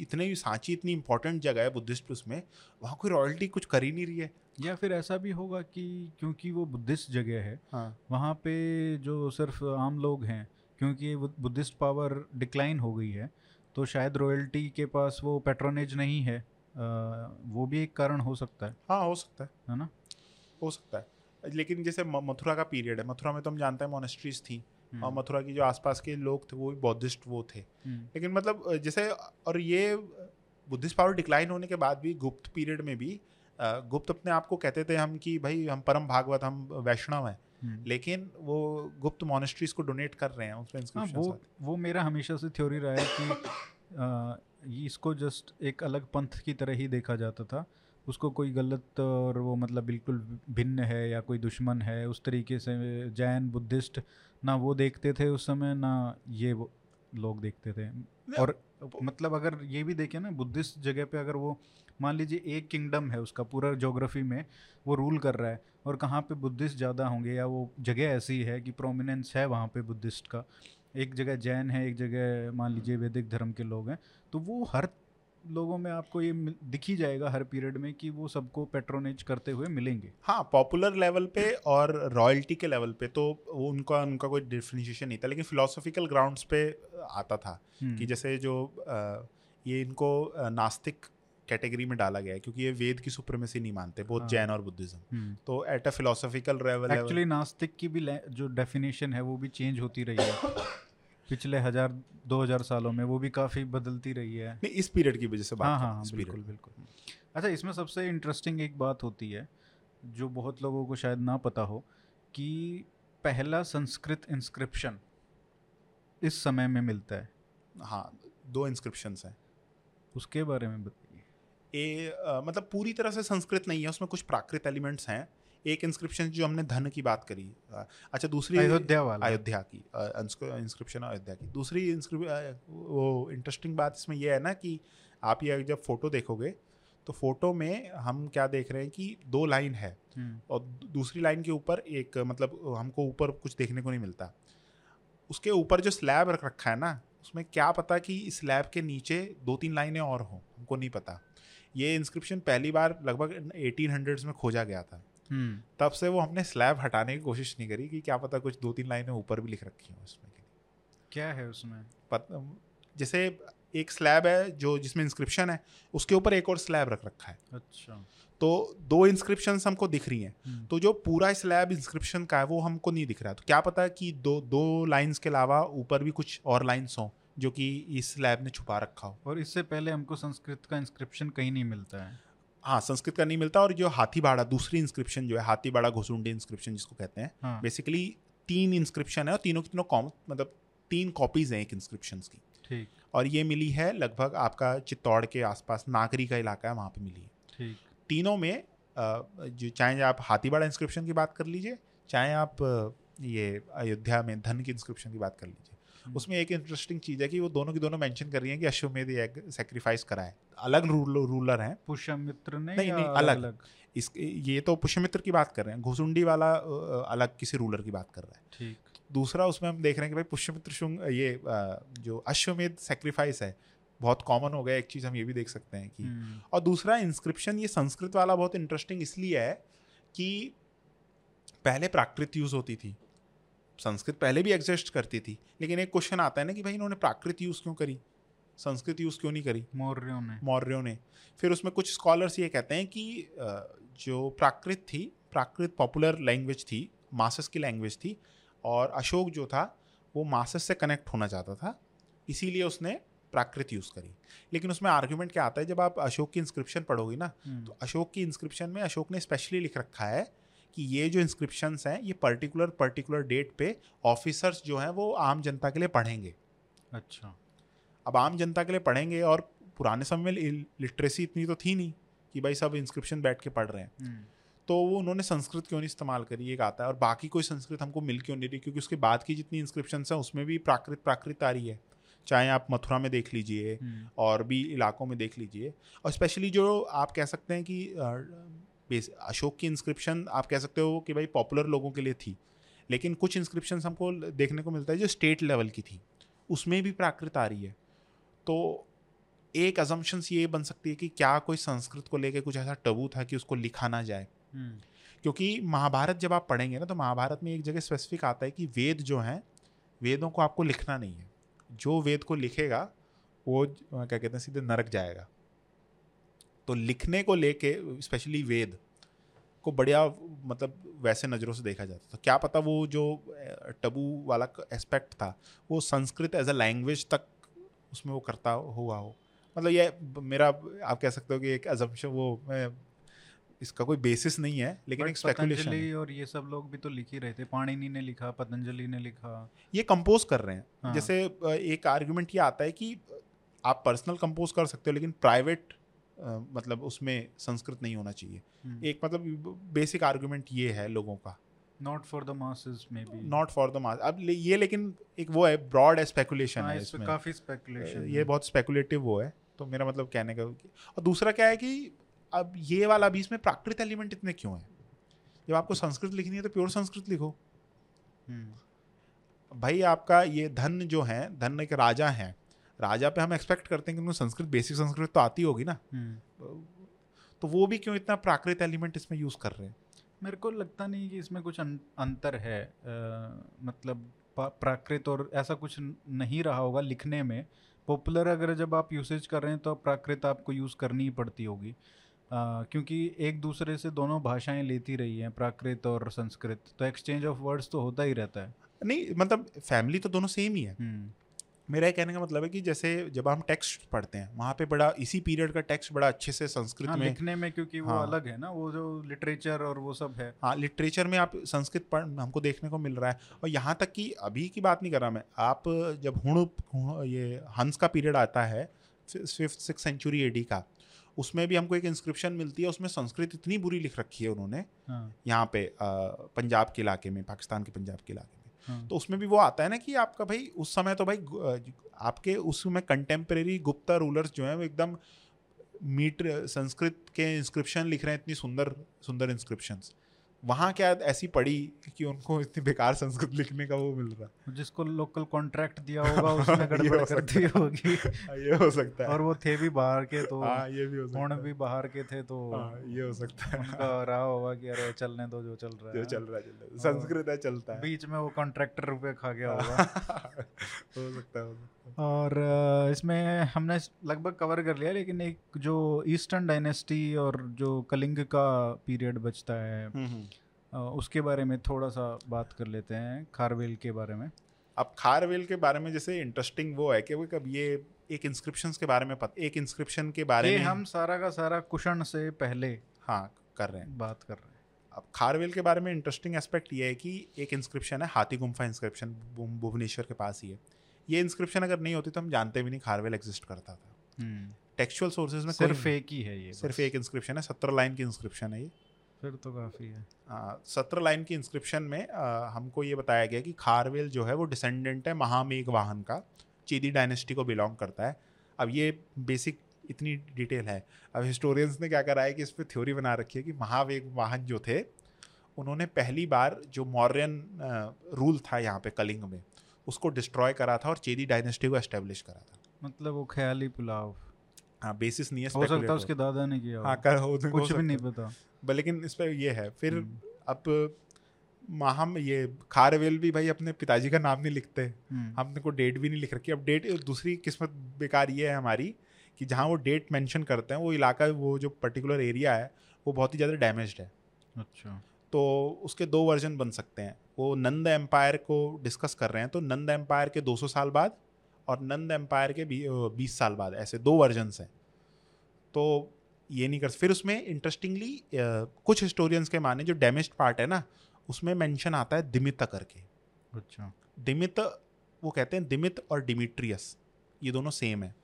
इतने भी सांची इतनी इंपॉर्टेंट जगह है बुद्धिस्ट उसमें वहाँ कोई रॉयल्टी कुछ कर ही नहीं रही है। या फिर ऐसा भी होगा कि क्योंकि वो बुद्धिस्ट जगह है हाँ। वहाँ पे जो सिर्फ़ आम लोग हैं क्योंकि बुद्धिस्ट पावर डिक्लाइन हो गई है तो शायद रॉयल्टी के पास वो पेट्रोनेज नहीं है अ, वो भी एक कारण हो सकता है। हाँ हो सकता है। है ना? हो सकता है। लेकिन जैसे मथुरा का पीरियड है मथुरा में तो हम जानते हैं मोनेस्ट्रीज थी और हम्म, मथुरा की जो आसपास के लोग थे वो भी बौद्धिस्ट वो थे। हम्म, लेकिन मतलब जैसे और ये बुद्धिस्ट पावर डिक्लाइन होने के बाद भी गुप्त पीरियड में भी गुप्त अपने आप को कहते थे हम कि भाई हम परम भागवत हम वैष्णव हैं। हम्म। लेकिन वो गुप्त मोनेस्ट्रीज को डोनेट कर रहे हैं उसमें हाँ वो वो मेरा हमेशा से थ्योरी रहा है कि ये इसको जस्ट एक अलग पंथ की तरह ही देखा जाता था। उसको कोई गलत और वो मतलब बिल्कुल भिन्न है या कोई दुश्मन है उस तरीके से जैन बुद्धिस्ट ना वो देखते थे उस समय ना ये वो लोग देखते थे। और मतलब अगर ये भी देखें ना बुद्धिस्ट जगह पे अगर वो मान लीजिए एक किंगडम है उसका पूरा जोग्राफी में वो रूल कर रहा है और कहाँ पे बुद्धिस्ट ज़्यादा होंगे या वो जगह ऐसी है कि प्रोमिनेंस है वहाँ पे बुद्धिस्ट का एक जगह जैन है एक जगह मान लीजिए वैदिक धर्म के लोग हैं तो वो हर लोगों में आपको ये दिख ही जाएगा हर पीरियड में कि वो सबको पेट्रोनेज करते हुए मिलेंगे हाँ पॉपुलर लेवल पे और रॉयल्टी के लेवल पे तो वो उनका उनका कोई डिफरेंशिएशन नहीं था लेकिन फिलोसॉफिकल ग्राउंड्स पे आता था हम्म, कि जैसे जो ये इनको नास्तिक कैटेगरी में डाला गया है क्योंकि ये वेद की सुप्रीमेसी नहीं मानते बहुत हाँ। जैन और बुद्धिज्म हम्म। तो at a philosophical level actually नास्तिक की भी जो डेफिनेशन है वो भी चेंज होती रही है पिछले हज़ार दो हज़ार सालों में वो भी काफ़ी बदलती रही है। नहीं इस पीरियड की वजह से बात हाँ हाँ हाँ बिल्कुल बिल्कुल। अच्छा इसमें सबसे इंटरेस्टिंग एक बात होती है जो बहुत लोगों को शायद ना पता हो कि पहला संस्कृत इंस्क्रिप्शन इस समय में मिलता है। हाँ दो इंस्क्रिप्शन हैं। उसके बारे में बताइए। ए अ, मतलब पूरी तरह से संस्कृत नहीं है उसमें कुछ प्राकृत एलिमेंट्स हैं एक इंस्क्रिप्शन जो हमने धन की बात करी अच्छा दूसरी अयोध्या वाला। अयोध्या की इंस्क्रिप्शन अयोध्या की। दूसरी वो इंटरेस्टिंग बात इसमें ये है ना कि आप ये जब फ़ोटो देखोगे तो फ़ोटो में हम क्या देख रहे हैं कि दो लाइन है हम्म, और दूसरी लाइन के ऊपर एक मतलब हमको ऊपर कुछ देखने को नहीं मिलता। उसके ऊपर जो स्लैब रख रखा है ना उसमें क्या पता कि इस स्लैब के नीचे दो तीन लाइनें और हों हमको नहीं पता। ये इंस्क्रिप्शन पहली बार लगभग एटीन हंड्रेड्स में खोजा गया था। तब से वो हमने स्लैब हटाने की कोशिश नहीं करी कि क्या पता कुछ दो तीन लाइनें ऊपर भी लिख रखी हों उसमें क्या है उसमें? पत, जैसे एक स्लैब है जो जिसमें इंस्क्रिप्शन है उसके ऊपर एक और स्लैब रख रखा है। अच्छा। तो दो इंस्क्रिप्शन हमको दिख रही हैं। हम्म, तो जो पूरा स्लैब इंस्क्रिप्शन का है वो हमको नहीं दिख रहा। तो क्या पता कि दो दो लाइंस के अलावा ऊपर भी कुछ और लाइंस हों जो कि इस स्लैब ने छुपा रखा हो। और इससे पहले हमको संस्कृत का इंस्क्रिप्शन कहीं नहीं मिलता है। हाँ संस्कृत का नहीं मिलता और जो हाथीबाड़ा दूसरी इंस्क्रिप्शन जो है हाथीबाड़ा घुसुंडी इंस्क्रिप्शन जिसको कहते हैं हाँ। बेसिकली तीन इंस्क्रिप्शन है और तीनों की तीनों कॉम मतलब तीन कॉपीज हैं एक इंस्क्रिप्शन की। ठीक। और ये मिली है लगभग आपका चित्तौड़ के आसपास नागरी का इलाका है वहाँ पे मिली है। ठीक। तीनों में जो चाहे आप हाथीवाड़ा इंस्क्रिप्शन की बात कर लीजिए चाहे आप ये अयोध्या में धन की इंस्क्रिप्शन की बात कर लीजिए। उसमें एक इंटरेस्टिंग चीज़ है कि वो दोनों की दोनों मेंशन कर रही हैं कि अश्वमेध एग सेक्रीफाइस करा है अलग रूलर रूलर हैं। पुष्यमित्र ने नहीं, नहीं, अलग अलग। अलग? इस ये तो पुष्यमित्र की बात कर रहे हैं। घुसुंडी वाला अलग किसी रूलर की बात कर रहा है। ठीक। दूसरा उसमें हम देख रहे हैं कि भाई पुष्यमित्र शुंग ये जो अश्वमेध सेक्रीफाइस है बहुत कॉमन हो गया। एक चीज़ हम ये भी देख सकते हैं कि हम्म, और दूसरा इंस्क्रिप्शन ये संस्कृत वाला बहुत इंटरेस्टिंग इसलिए है कि पहले प्राकृत यूज़ होती थी। संस्कृत पहले भी एग्जिस्ट करती थी लेकिन एक क्वेश्चन आता है ना कि भाई इन्होंने प्राकृत यूज़ क्यों करी? संस्कृत यूज़ क्यों नहीं करी? मौर्यों ने। मौर्यों ने। फिर उसमें कुछ स्कॉलर्स ये कहते हैं कि जो प्राकृत थी प्राकृत पॉपुलर लैंग्वेज थी मासस की लैंग्वेज थी और अशोक जो था वो मासस से कनेक्ट होना चाहता था इसीलिए उसने प्राकृत यूज़ करी। लेकिन उसमें आर्ग्यूमेंट क्या आता है जब आप अशोक की इंस्क्रिप्शन पढ़ोगे ना हम्म, तो अशोक की इंस्क्रिप्शन में अशोक ने स्पेशली लिख रखा है कि ये जो इंस्क्रिप्शंस हैं ये पर्टिकुलर पर्टिकुलर डेट पे ऑफिसर्स जो हैं वो आम जनता के लिए पढ़ेंगे। अच्छा। अब आम जनता के लिए पढ़ेंगे और पुराने समय में लिटरेसी इतनी तो थी नहीं कि भाई सब इंस्क्रिप्शन बैठ के पढ़ रहे हैं। हम्म, तो वो उन्होंने संस्कृत क्यों नहीं इस्तेमाल करी एक आता है। और बाकी कोई संस्कृत हमको मिल क्यों नहीं रही क्योंकि उसके बाद की जितनी इंस्क्रिप्शन हैं उसमें भी प्राकृत प्राकृत आ रही है। चाहे आप मथुरा में देख लीजिए हम्म, और भी इलाकों में देख लीजिए। और स्पेशली जो आप कह सकते हैं कि अशोक की इंस्क्रिप्शन आप कह सकते हो कि भाई पॉपुलर लोगों के लिए थी लेकिन कुछ इंस्क्रिप्शन हमको देखने को मिलता है जो स्टेट लेवल की थी। उसमें भी प्राकृत आ रही है। तो एक अजम्पशंस ये बन सकती है कि क्या कोई संस्कृत को लेके कुछ ऐसा टबू था कि उसको लिखा ना जाए। हम्म, क्योंकि महाभारत जब आप पढ़ेंगे ना तो महाभारत में एक जगह स्पेसिफिक आता है कि वेद जो हैं वेदों को आपको लिखना नहीं है। जो वेद को लिखेगा वो क्या कहते हैं सीधे नरक जाएगा। तो लिखने को लेके स्पेशली वेद को बढ़िया मतलब वैसे नज़रों से देखा जाता था। क्या पता वो जो टबू वाला एस्पेक्ट था वो संस्कृत एज अ लैंग्वेज तक उसमें वो करता हुआ हो। मतलब ये मेरा आप कह सकते हो कि एक अजम्पशन वो मैं इसका कोई बेसिस नहीं है लेकिन एक स्पेकुलेशन है। और ये सब लोग भी तो लिख ही रहे थे। पाणिनि ने लिखा पतंजलि ने लिखा। ये कंपोज कर रहे हैं। हाँ। जैसे एक आर्गुमेंट ये आता है कि आप पर्सनल कंपोज कर सकते हो लेकिन प्राइवेट मतलब उसमें संस्कृत नहीं होना चाहिए। हम्म, एक मतलब बेसिक आर्गुमेंट ये है लोगों का। Not for the masses maybe not for the mass अब ये लेकिन एक वो है ब्रॉड है स्पेकुलेशन हाँ है इसमें। काफ़ी स्पेकुलेशन ये बहुत स्पेकुलेटिव वो है तो मेरा मतलब कहने का और दूसरा क्या है कि अब ये वाला भी इसमें प्राकृत एलिमेंट इतने क्यों है? जब आपको संस्कृत लिखनी है तो प्योर संस्कृत लिखो। भाई आपका ये धन जो है धन एक राजा है राजा पे हम एक्सपेक्ट करते हैं कि उनको संस्कृत बेसिक संस्कृत तो आती होगी ना। तो वो भी क्यों इतना प्राकृत एलिमेंट इसमें यूज़ कर रहे हैं? मेरे को लगता नहीं कि इसमें कुछ अं- अंतर है। अ, मतलब प्राकृत और ऐसा कुछ नहीं रहा होगा लिखने में। पॉपुलर अगर जब आप यूसेज कर रहे हैं तो प्राकृत आपको यूज़ करनी ही पड़ती होगी। क्योंकि एक दूसरे से दोनों भाषाएँ लेती रही हैं प्राकृत और संस्कृत। तो एक्सचेंज ऑफ़ वर्ड्स तो होता ही रहता है। नहीं मतलब फैमिली तो दोनों सेम ही है। हम्म, मेरा ये कहने का मतलब है कि जैसे जब हम टेक्स्ट पढ़ते हैं वहाँ पे बड़ा इसी पीरियड का टेक्स्ट बड़ा अच्छे से संस्कृत हाँ में लिखने में क्योंकि वो हाँ। अलग है ना वो जो लिटरेचर और वो सब है। हाँ लिटरेचर में आप संस्कृत पढ़ हमको देखने को मिल रहा है। और यहाँ तक कि अभी की बात नहीं कर रहा मैं आप जब हुण- ये हंस का पीरियड आता है फिफ्थ सिक्स सेंचुरी एडी का उसमें भी हमको एक इंस्क्रिप्शन मिलती है उसमें संस्कृत इतनी बुरी लिख रखी है उन्होंने हाँ। यहाँ पे पंजाब के इलाके में पाकिस्तान के पंजाब के इलाके में। हाँ। तो उसमें भी वो आता है ना कि आपका भाई, उस समय तो भाई आपके उसमें कंटेम्प्रेरी गुप्ता रूलर्स जो है वो एकदम मीट संस्कृत के इंस्क्रिप्शन लिख रहे हैं, इतनी सुंदर सुंदर इंस्क्रिप्शंस वहाँ क्या ऐसी पड़ी कि उनको इतनी बेकार संस्कृत लिखने का वो मिल रहा? जिसको लोकल कॉन्ट्रैक्ट दिया होगा उसने गड़बड़ हो कर दी है। होगी। ये हो सकता है। और वो थे भी बाहर के तो हाँ ये भी हो सकता है। भी बाहर के थे तो हाँ ये हो सकता है। उनका रहा होगा कि अरे चलने दो जो चल रहा जो है। चल रहा है चल रहा है। संस्कृत है चलता है। बीच में वो कॉन्ट्रैक्टर रुपए खा गया होगा। हो है हो सकता है। और इसमें हमने लगभग कवर कर लिया लेकिन एक जो ईस्टर्न डायनेस्टी और जो कलिंग का पीरियड बचता है हम्म, हम्म। उसके बारे में थोड़ा सा बात कर लेते हैं खारवेल के बारे में। अब खारवेल के बारे में जैसे इंटरेस्टिंग वो है कि वो कब ये एक इंस्क्रिप्शन के बारे में पता एक इंस्क्रिप्शन के बारे में हम सारा का सारा कुशन से पहले हाँ कर रहे हैं। बात कर रहे हैं। अब खारवेल के बारे में इंटरेस्टिंग एस्पेक्ट ये है कि एक इंस्क्रिप्शन है हाथी गुम्फा इंस्क्रिप्शन भुवनेश्वर के पास ही है। ये इंस्क्रिप्शन अगर नहीं होती तो हम जानते भी नहीं खारवेल एग्जिस्ट करता था। टेक्सुअल सोर्सेज में सिर्फ़ एक ही है ये सिर्फ़ एक इंस्क्रिप्शन है सत्रह लाइन की इंस्क्रिप्शन है ये। फिर तो काफ़ी है। सत्रह लाइन की इंस्क्रिप्शन में आ, हमको ये बताया गया कि खारवेल जो है वो डिसेंडेंट है महामेघ वाहन का चीदी डायनेस्टी को बिलोंग करता है। अब ये बेसिक इतनी डिटेल है। अब हिस्टोरियंस ने क्या करा है कि इस पर थ्योरी बना रखी है कि महावेग वाहन जो थे उन्होंने पहली बार जो मौर्यन रूल था यहाँ पे कलिंग में उसको डिस्ट्रॉय करा था और चेदी डायनेस्टी को एस्टेब्लिश करा था। मतलब वो ख्याली पुलाव। हाँ बेसिस नहीं है हो सकता उसके दादा ने किया हो। हो। हाँ कर हो हो कुछ भी नहीं पता। लेकिन इस पर ये है। फिर हम्म, अब हम ये खारवेल भी भाई अपने पिताजी का नाम नहीं लिखते। हमने को डेट भी नहीं लिख रखी। अब डेट दूसरी किस्मत बेकार ये है हमारी कि जहाँ वो डेट मेंशन करते हैं वो इलाका वो जो पर्टिकुलर एरिया है वो बहुत ही ज़्यादा डैमेज्ड है। अच्छा। तो उसके दो वर्जन बन सकते हैं। वो नंद एम्पायर को डिस्कस कर रहे हैं तो नंद एम्पायर के 200 साल बाद और नंद एम्पायर के बीस साल बाद ऐसे दो वर्जन्स हैं। तो ये नहीं कर फिर उसमें इंटरेस्टिंगली कुछ हिस्टोरियंस के माने जो डैमेज्ड पार्ट है ना उसमें मेंशन आता है दिमित करके। अच्छा। दिमित वो कहते हैं दिमित और डिमिट्रियस ये दोनों सेम है।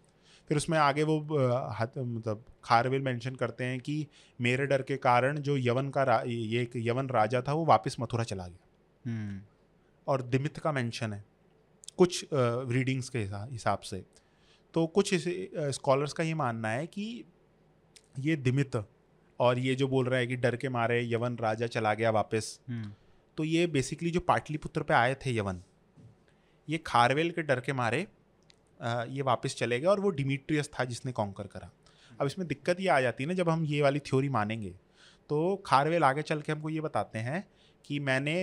फिर उसमें आगे वो मतलब खारवेल मेंशन करते हैं कि मेरे डर के कारण जो यवन का ये एक यवन राजा था वो वापस मथुरा चला गया। हम्म। और दिमित का मेंशन है कुछ रीडिंग्स के हिसाब से। तो कुछ स्कॉलर्स का ये मानना है कि ये दिमित और ये जो बोल रहा है कि डर के मारे यवन राजा चला गया वापस हम्म। तो ये बेसिकली जो पाटलिपुत्र पे आए थे यवन ये खारवेल के डर के मारे ये वापस चले गए और वो डिमिट्रियस था जिसने कॉन्कर करा। अब इसमें दिक्कत ये आ जाती है ना जब हम ये वाली थ्योरी मानेंगे तो खारवेल आगे चल के हमको ये बताते हैं कि मैंने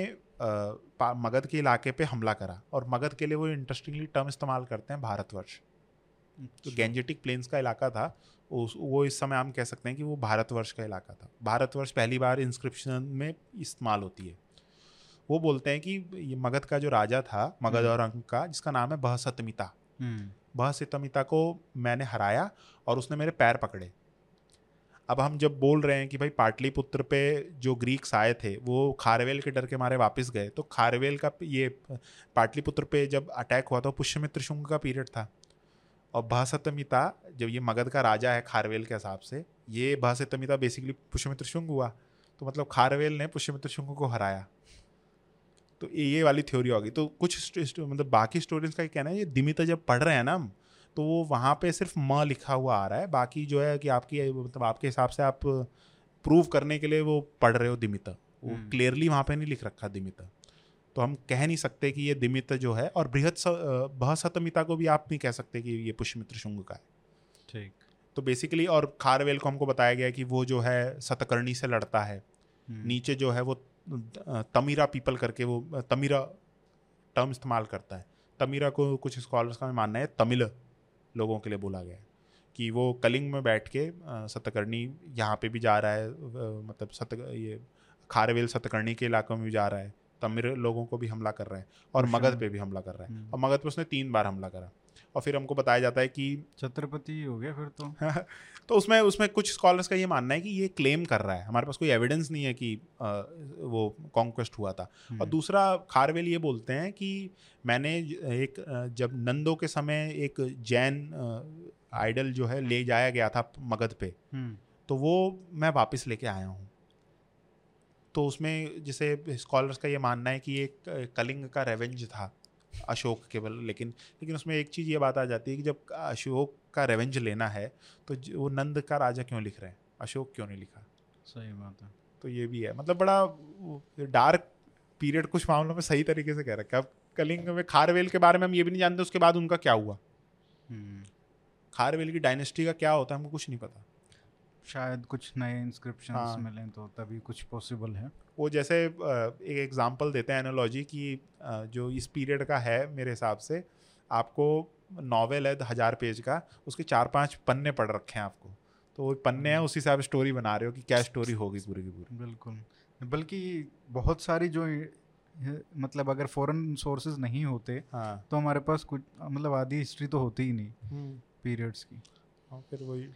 मगध के इलाके पे हमला करा और मगध के लिए वो इंटरेस्टिंगली टर्म इस्तेमाल करते हैं भारतवर्ष। तो। गैंजेटिक प्लेन्स का इलाका था उस वो इस समय हम कह सकते हैं कि वो भारतवर्ष का इलाका था। भारतवर्ष पहली बार इंस्क्रिप्शन में इस्तेमाल होती है। वो बोलते हैं कि ये मगध का जो राजा था मगध हम्म। और अंक का जिसका नाम है बहसतमिता। हम्म। बहसतमिता को मैंने हराया और उसने मेरे पैर पकड़े। अब हम जब बोल रहे हैं कि भाई पाटलिपुत्र पे जो ग्रीक्स आए थे, वो खारवेल के डर के मारे वापस गए तो खारवेल का ये पाटलिपुत्र पे जब अटैक हुआ था वो पुष्यमित्र शुंग का पीरियड था। और बहसतमिता जब ये मगध का राजा है खारवेल के हिसाब से, ये बहसतमिता बेसिकली पुष्यमित्र शुंग हुआ। तो मतलब खारवेल ने पुष्यमित्र शुंग को हराया। तो ये वाली थ्योरी होगी तो कुछ मतलब बाकी स्टूडेंट्स का कहना है ये दिमिता जब पढ़ रहे हैं ना हम तो वो वहाँ पे सिर्फ़ म लिखा हुआ आ रहा है। बाकी जो है कि आपकी मतलब आपके हिसाब से आप प्रूव करने के लिए वो पढ़ रहे हो दिमिता। वो हम्म। क्लियरली वहाँ पे नहीं लिख रखा दिमिता। तो हम कह नहीं सकते कि ये दिमित जो है और बृहद बहसतमिता को भी आप नहीं कह सकते कि ये पुष्यमित्र शुंग का है। ठीक। तो बेसिकली और खारवेल को हमको बताया गया कि वो जो है सतकर्णी से लड़ता है। हम्म, नीचे जो है वो तमीरा पीपल करके वो तमीरा टर्म इस्तेमाल करता है तमीरा को कुछ स्कॉलर्स का मानना है तमिल लोगों के लिए बोला गया है कि वो कलिंग में बैठ के सतकर्णी यहाँ पे भी जा रहा है मतलब सत ये खारवेल सतकर्णी के इलाकों में भी जा रहा है तमिल लोगों को भी हमला कर रहा है और अच्छा। मगध पे भी हमला कर रहा है हम्म। और मगध पे उसने तीन बार हमला करा और फिर हमको बताया जाता है कि छत्रपति हो गया फिर तो। तो उसमें उसमें कुछ स्कॉलर्स का ये मानना है कि ये क्लेम कर रहा है। हमारे पास कोई एविडेंस नहीं है कि अ, वो कॉन्क्वेस्ट हुआ था। और हम्म, दूसरा खारवेल ये बोलते हैं कि मैंने एक जब नंदो के समय एक जैन आइडल जो है ले जाया गया था मगध पे हम्म, तो वो मैं वापस लेके आया हूँ। तो उसमें जैसे स्कॉलर्स का ये मानना है कि ये कलिंग का रेवेंज था। अशोक केवल लेकिन लेकिन उसमें एक चीज़ ये बात आ जाती है कि जब अशोक का रेवेंज लेना है तो वो नंद का राजा क्यों लिख रहे हैं? अशोक क्यों नहीं लिखा? सही बात है। तो ये भी है। मतलब बड़ा डार्क पीरियड कुछ मामलों में सही तरीके से कह रखा है। अब कलिंग में खारवेल के बारे में हम ये भी नहीं जानते उसके बाद उनका क्या हुआ? हम्म, खारवेल की डायनेस्टी का क्या होता है हमको कुछ नहीं पता। शायद कुछ नए इंस्क्रिप्शन हाँ। मिलें तो तभी कुछ पॉसिबल है। वो जैसे एक एग्जांपल देते हैं एनोलॉजी की जो इस पीरियड का है मेरे हिसाब से आपको नॉवेल है हज़ार पेज का उसके चार पाँच पन्ने पढ़ रखे हैं आपको। तो वो पन्ने हैं उसी हिसाब से स्टोरी बना रहे हो कि क्या स्टोरी होगी पूरी की पूरी। बिल्कुल। बल्कि बहुत सारी जो मतलब अगर फॉरेन सोर्सेज नहीं होते हाँ। तो हमारे पास कुछ मतलब आधी हिस्ट्री तो होती ही नहीं पीरियड्स की। और फिर वही।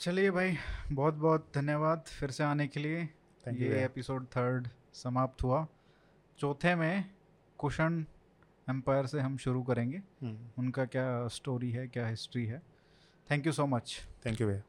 चलिए भाई बहुत बहुत धन्यवाद फिर से आने के लिए। Thank ये एपिसोड थर्ड समाप्त हुआ। चौथे में कुशन एम्पायर से हम शुरू करेंगे। hmm. उनका क्या स्टोरी है क्या हिस्ट्री है? Thank you so much thank you भैया।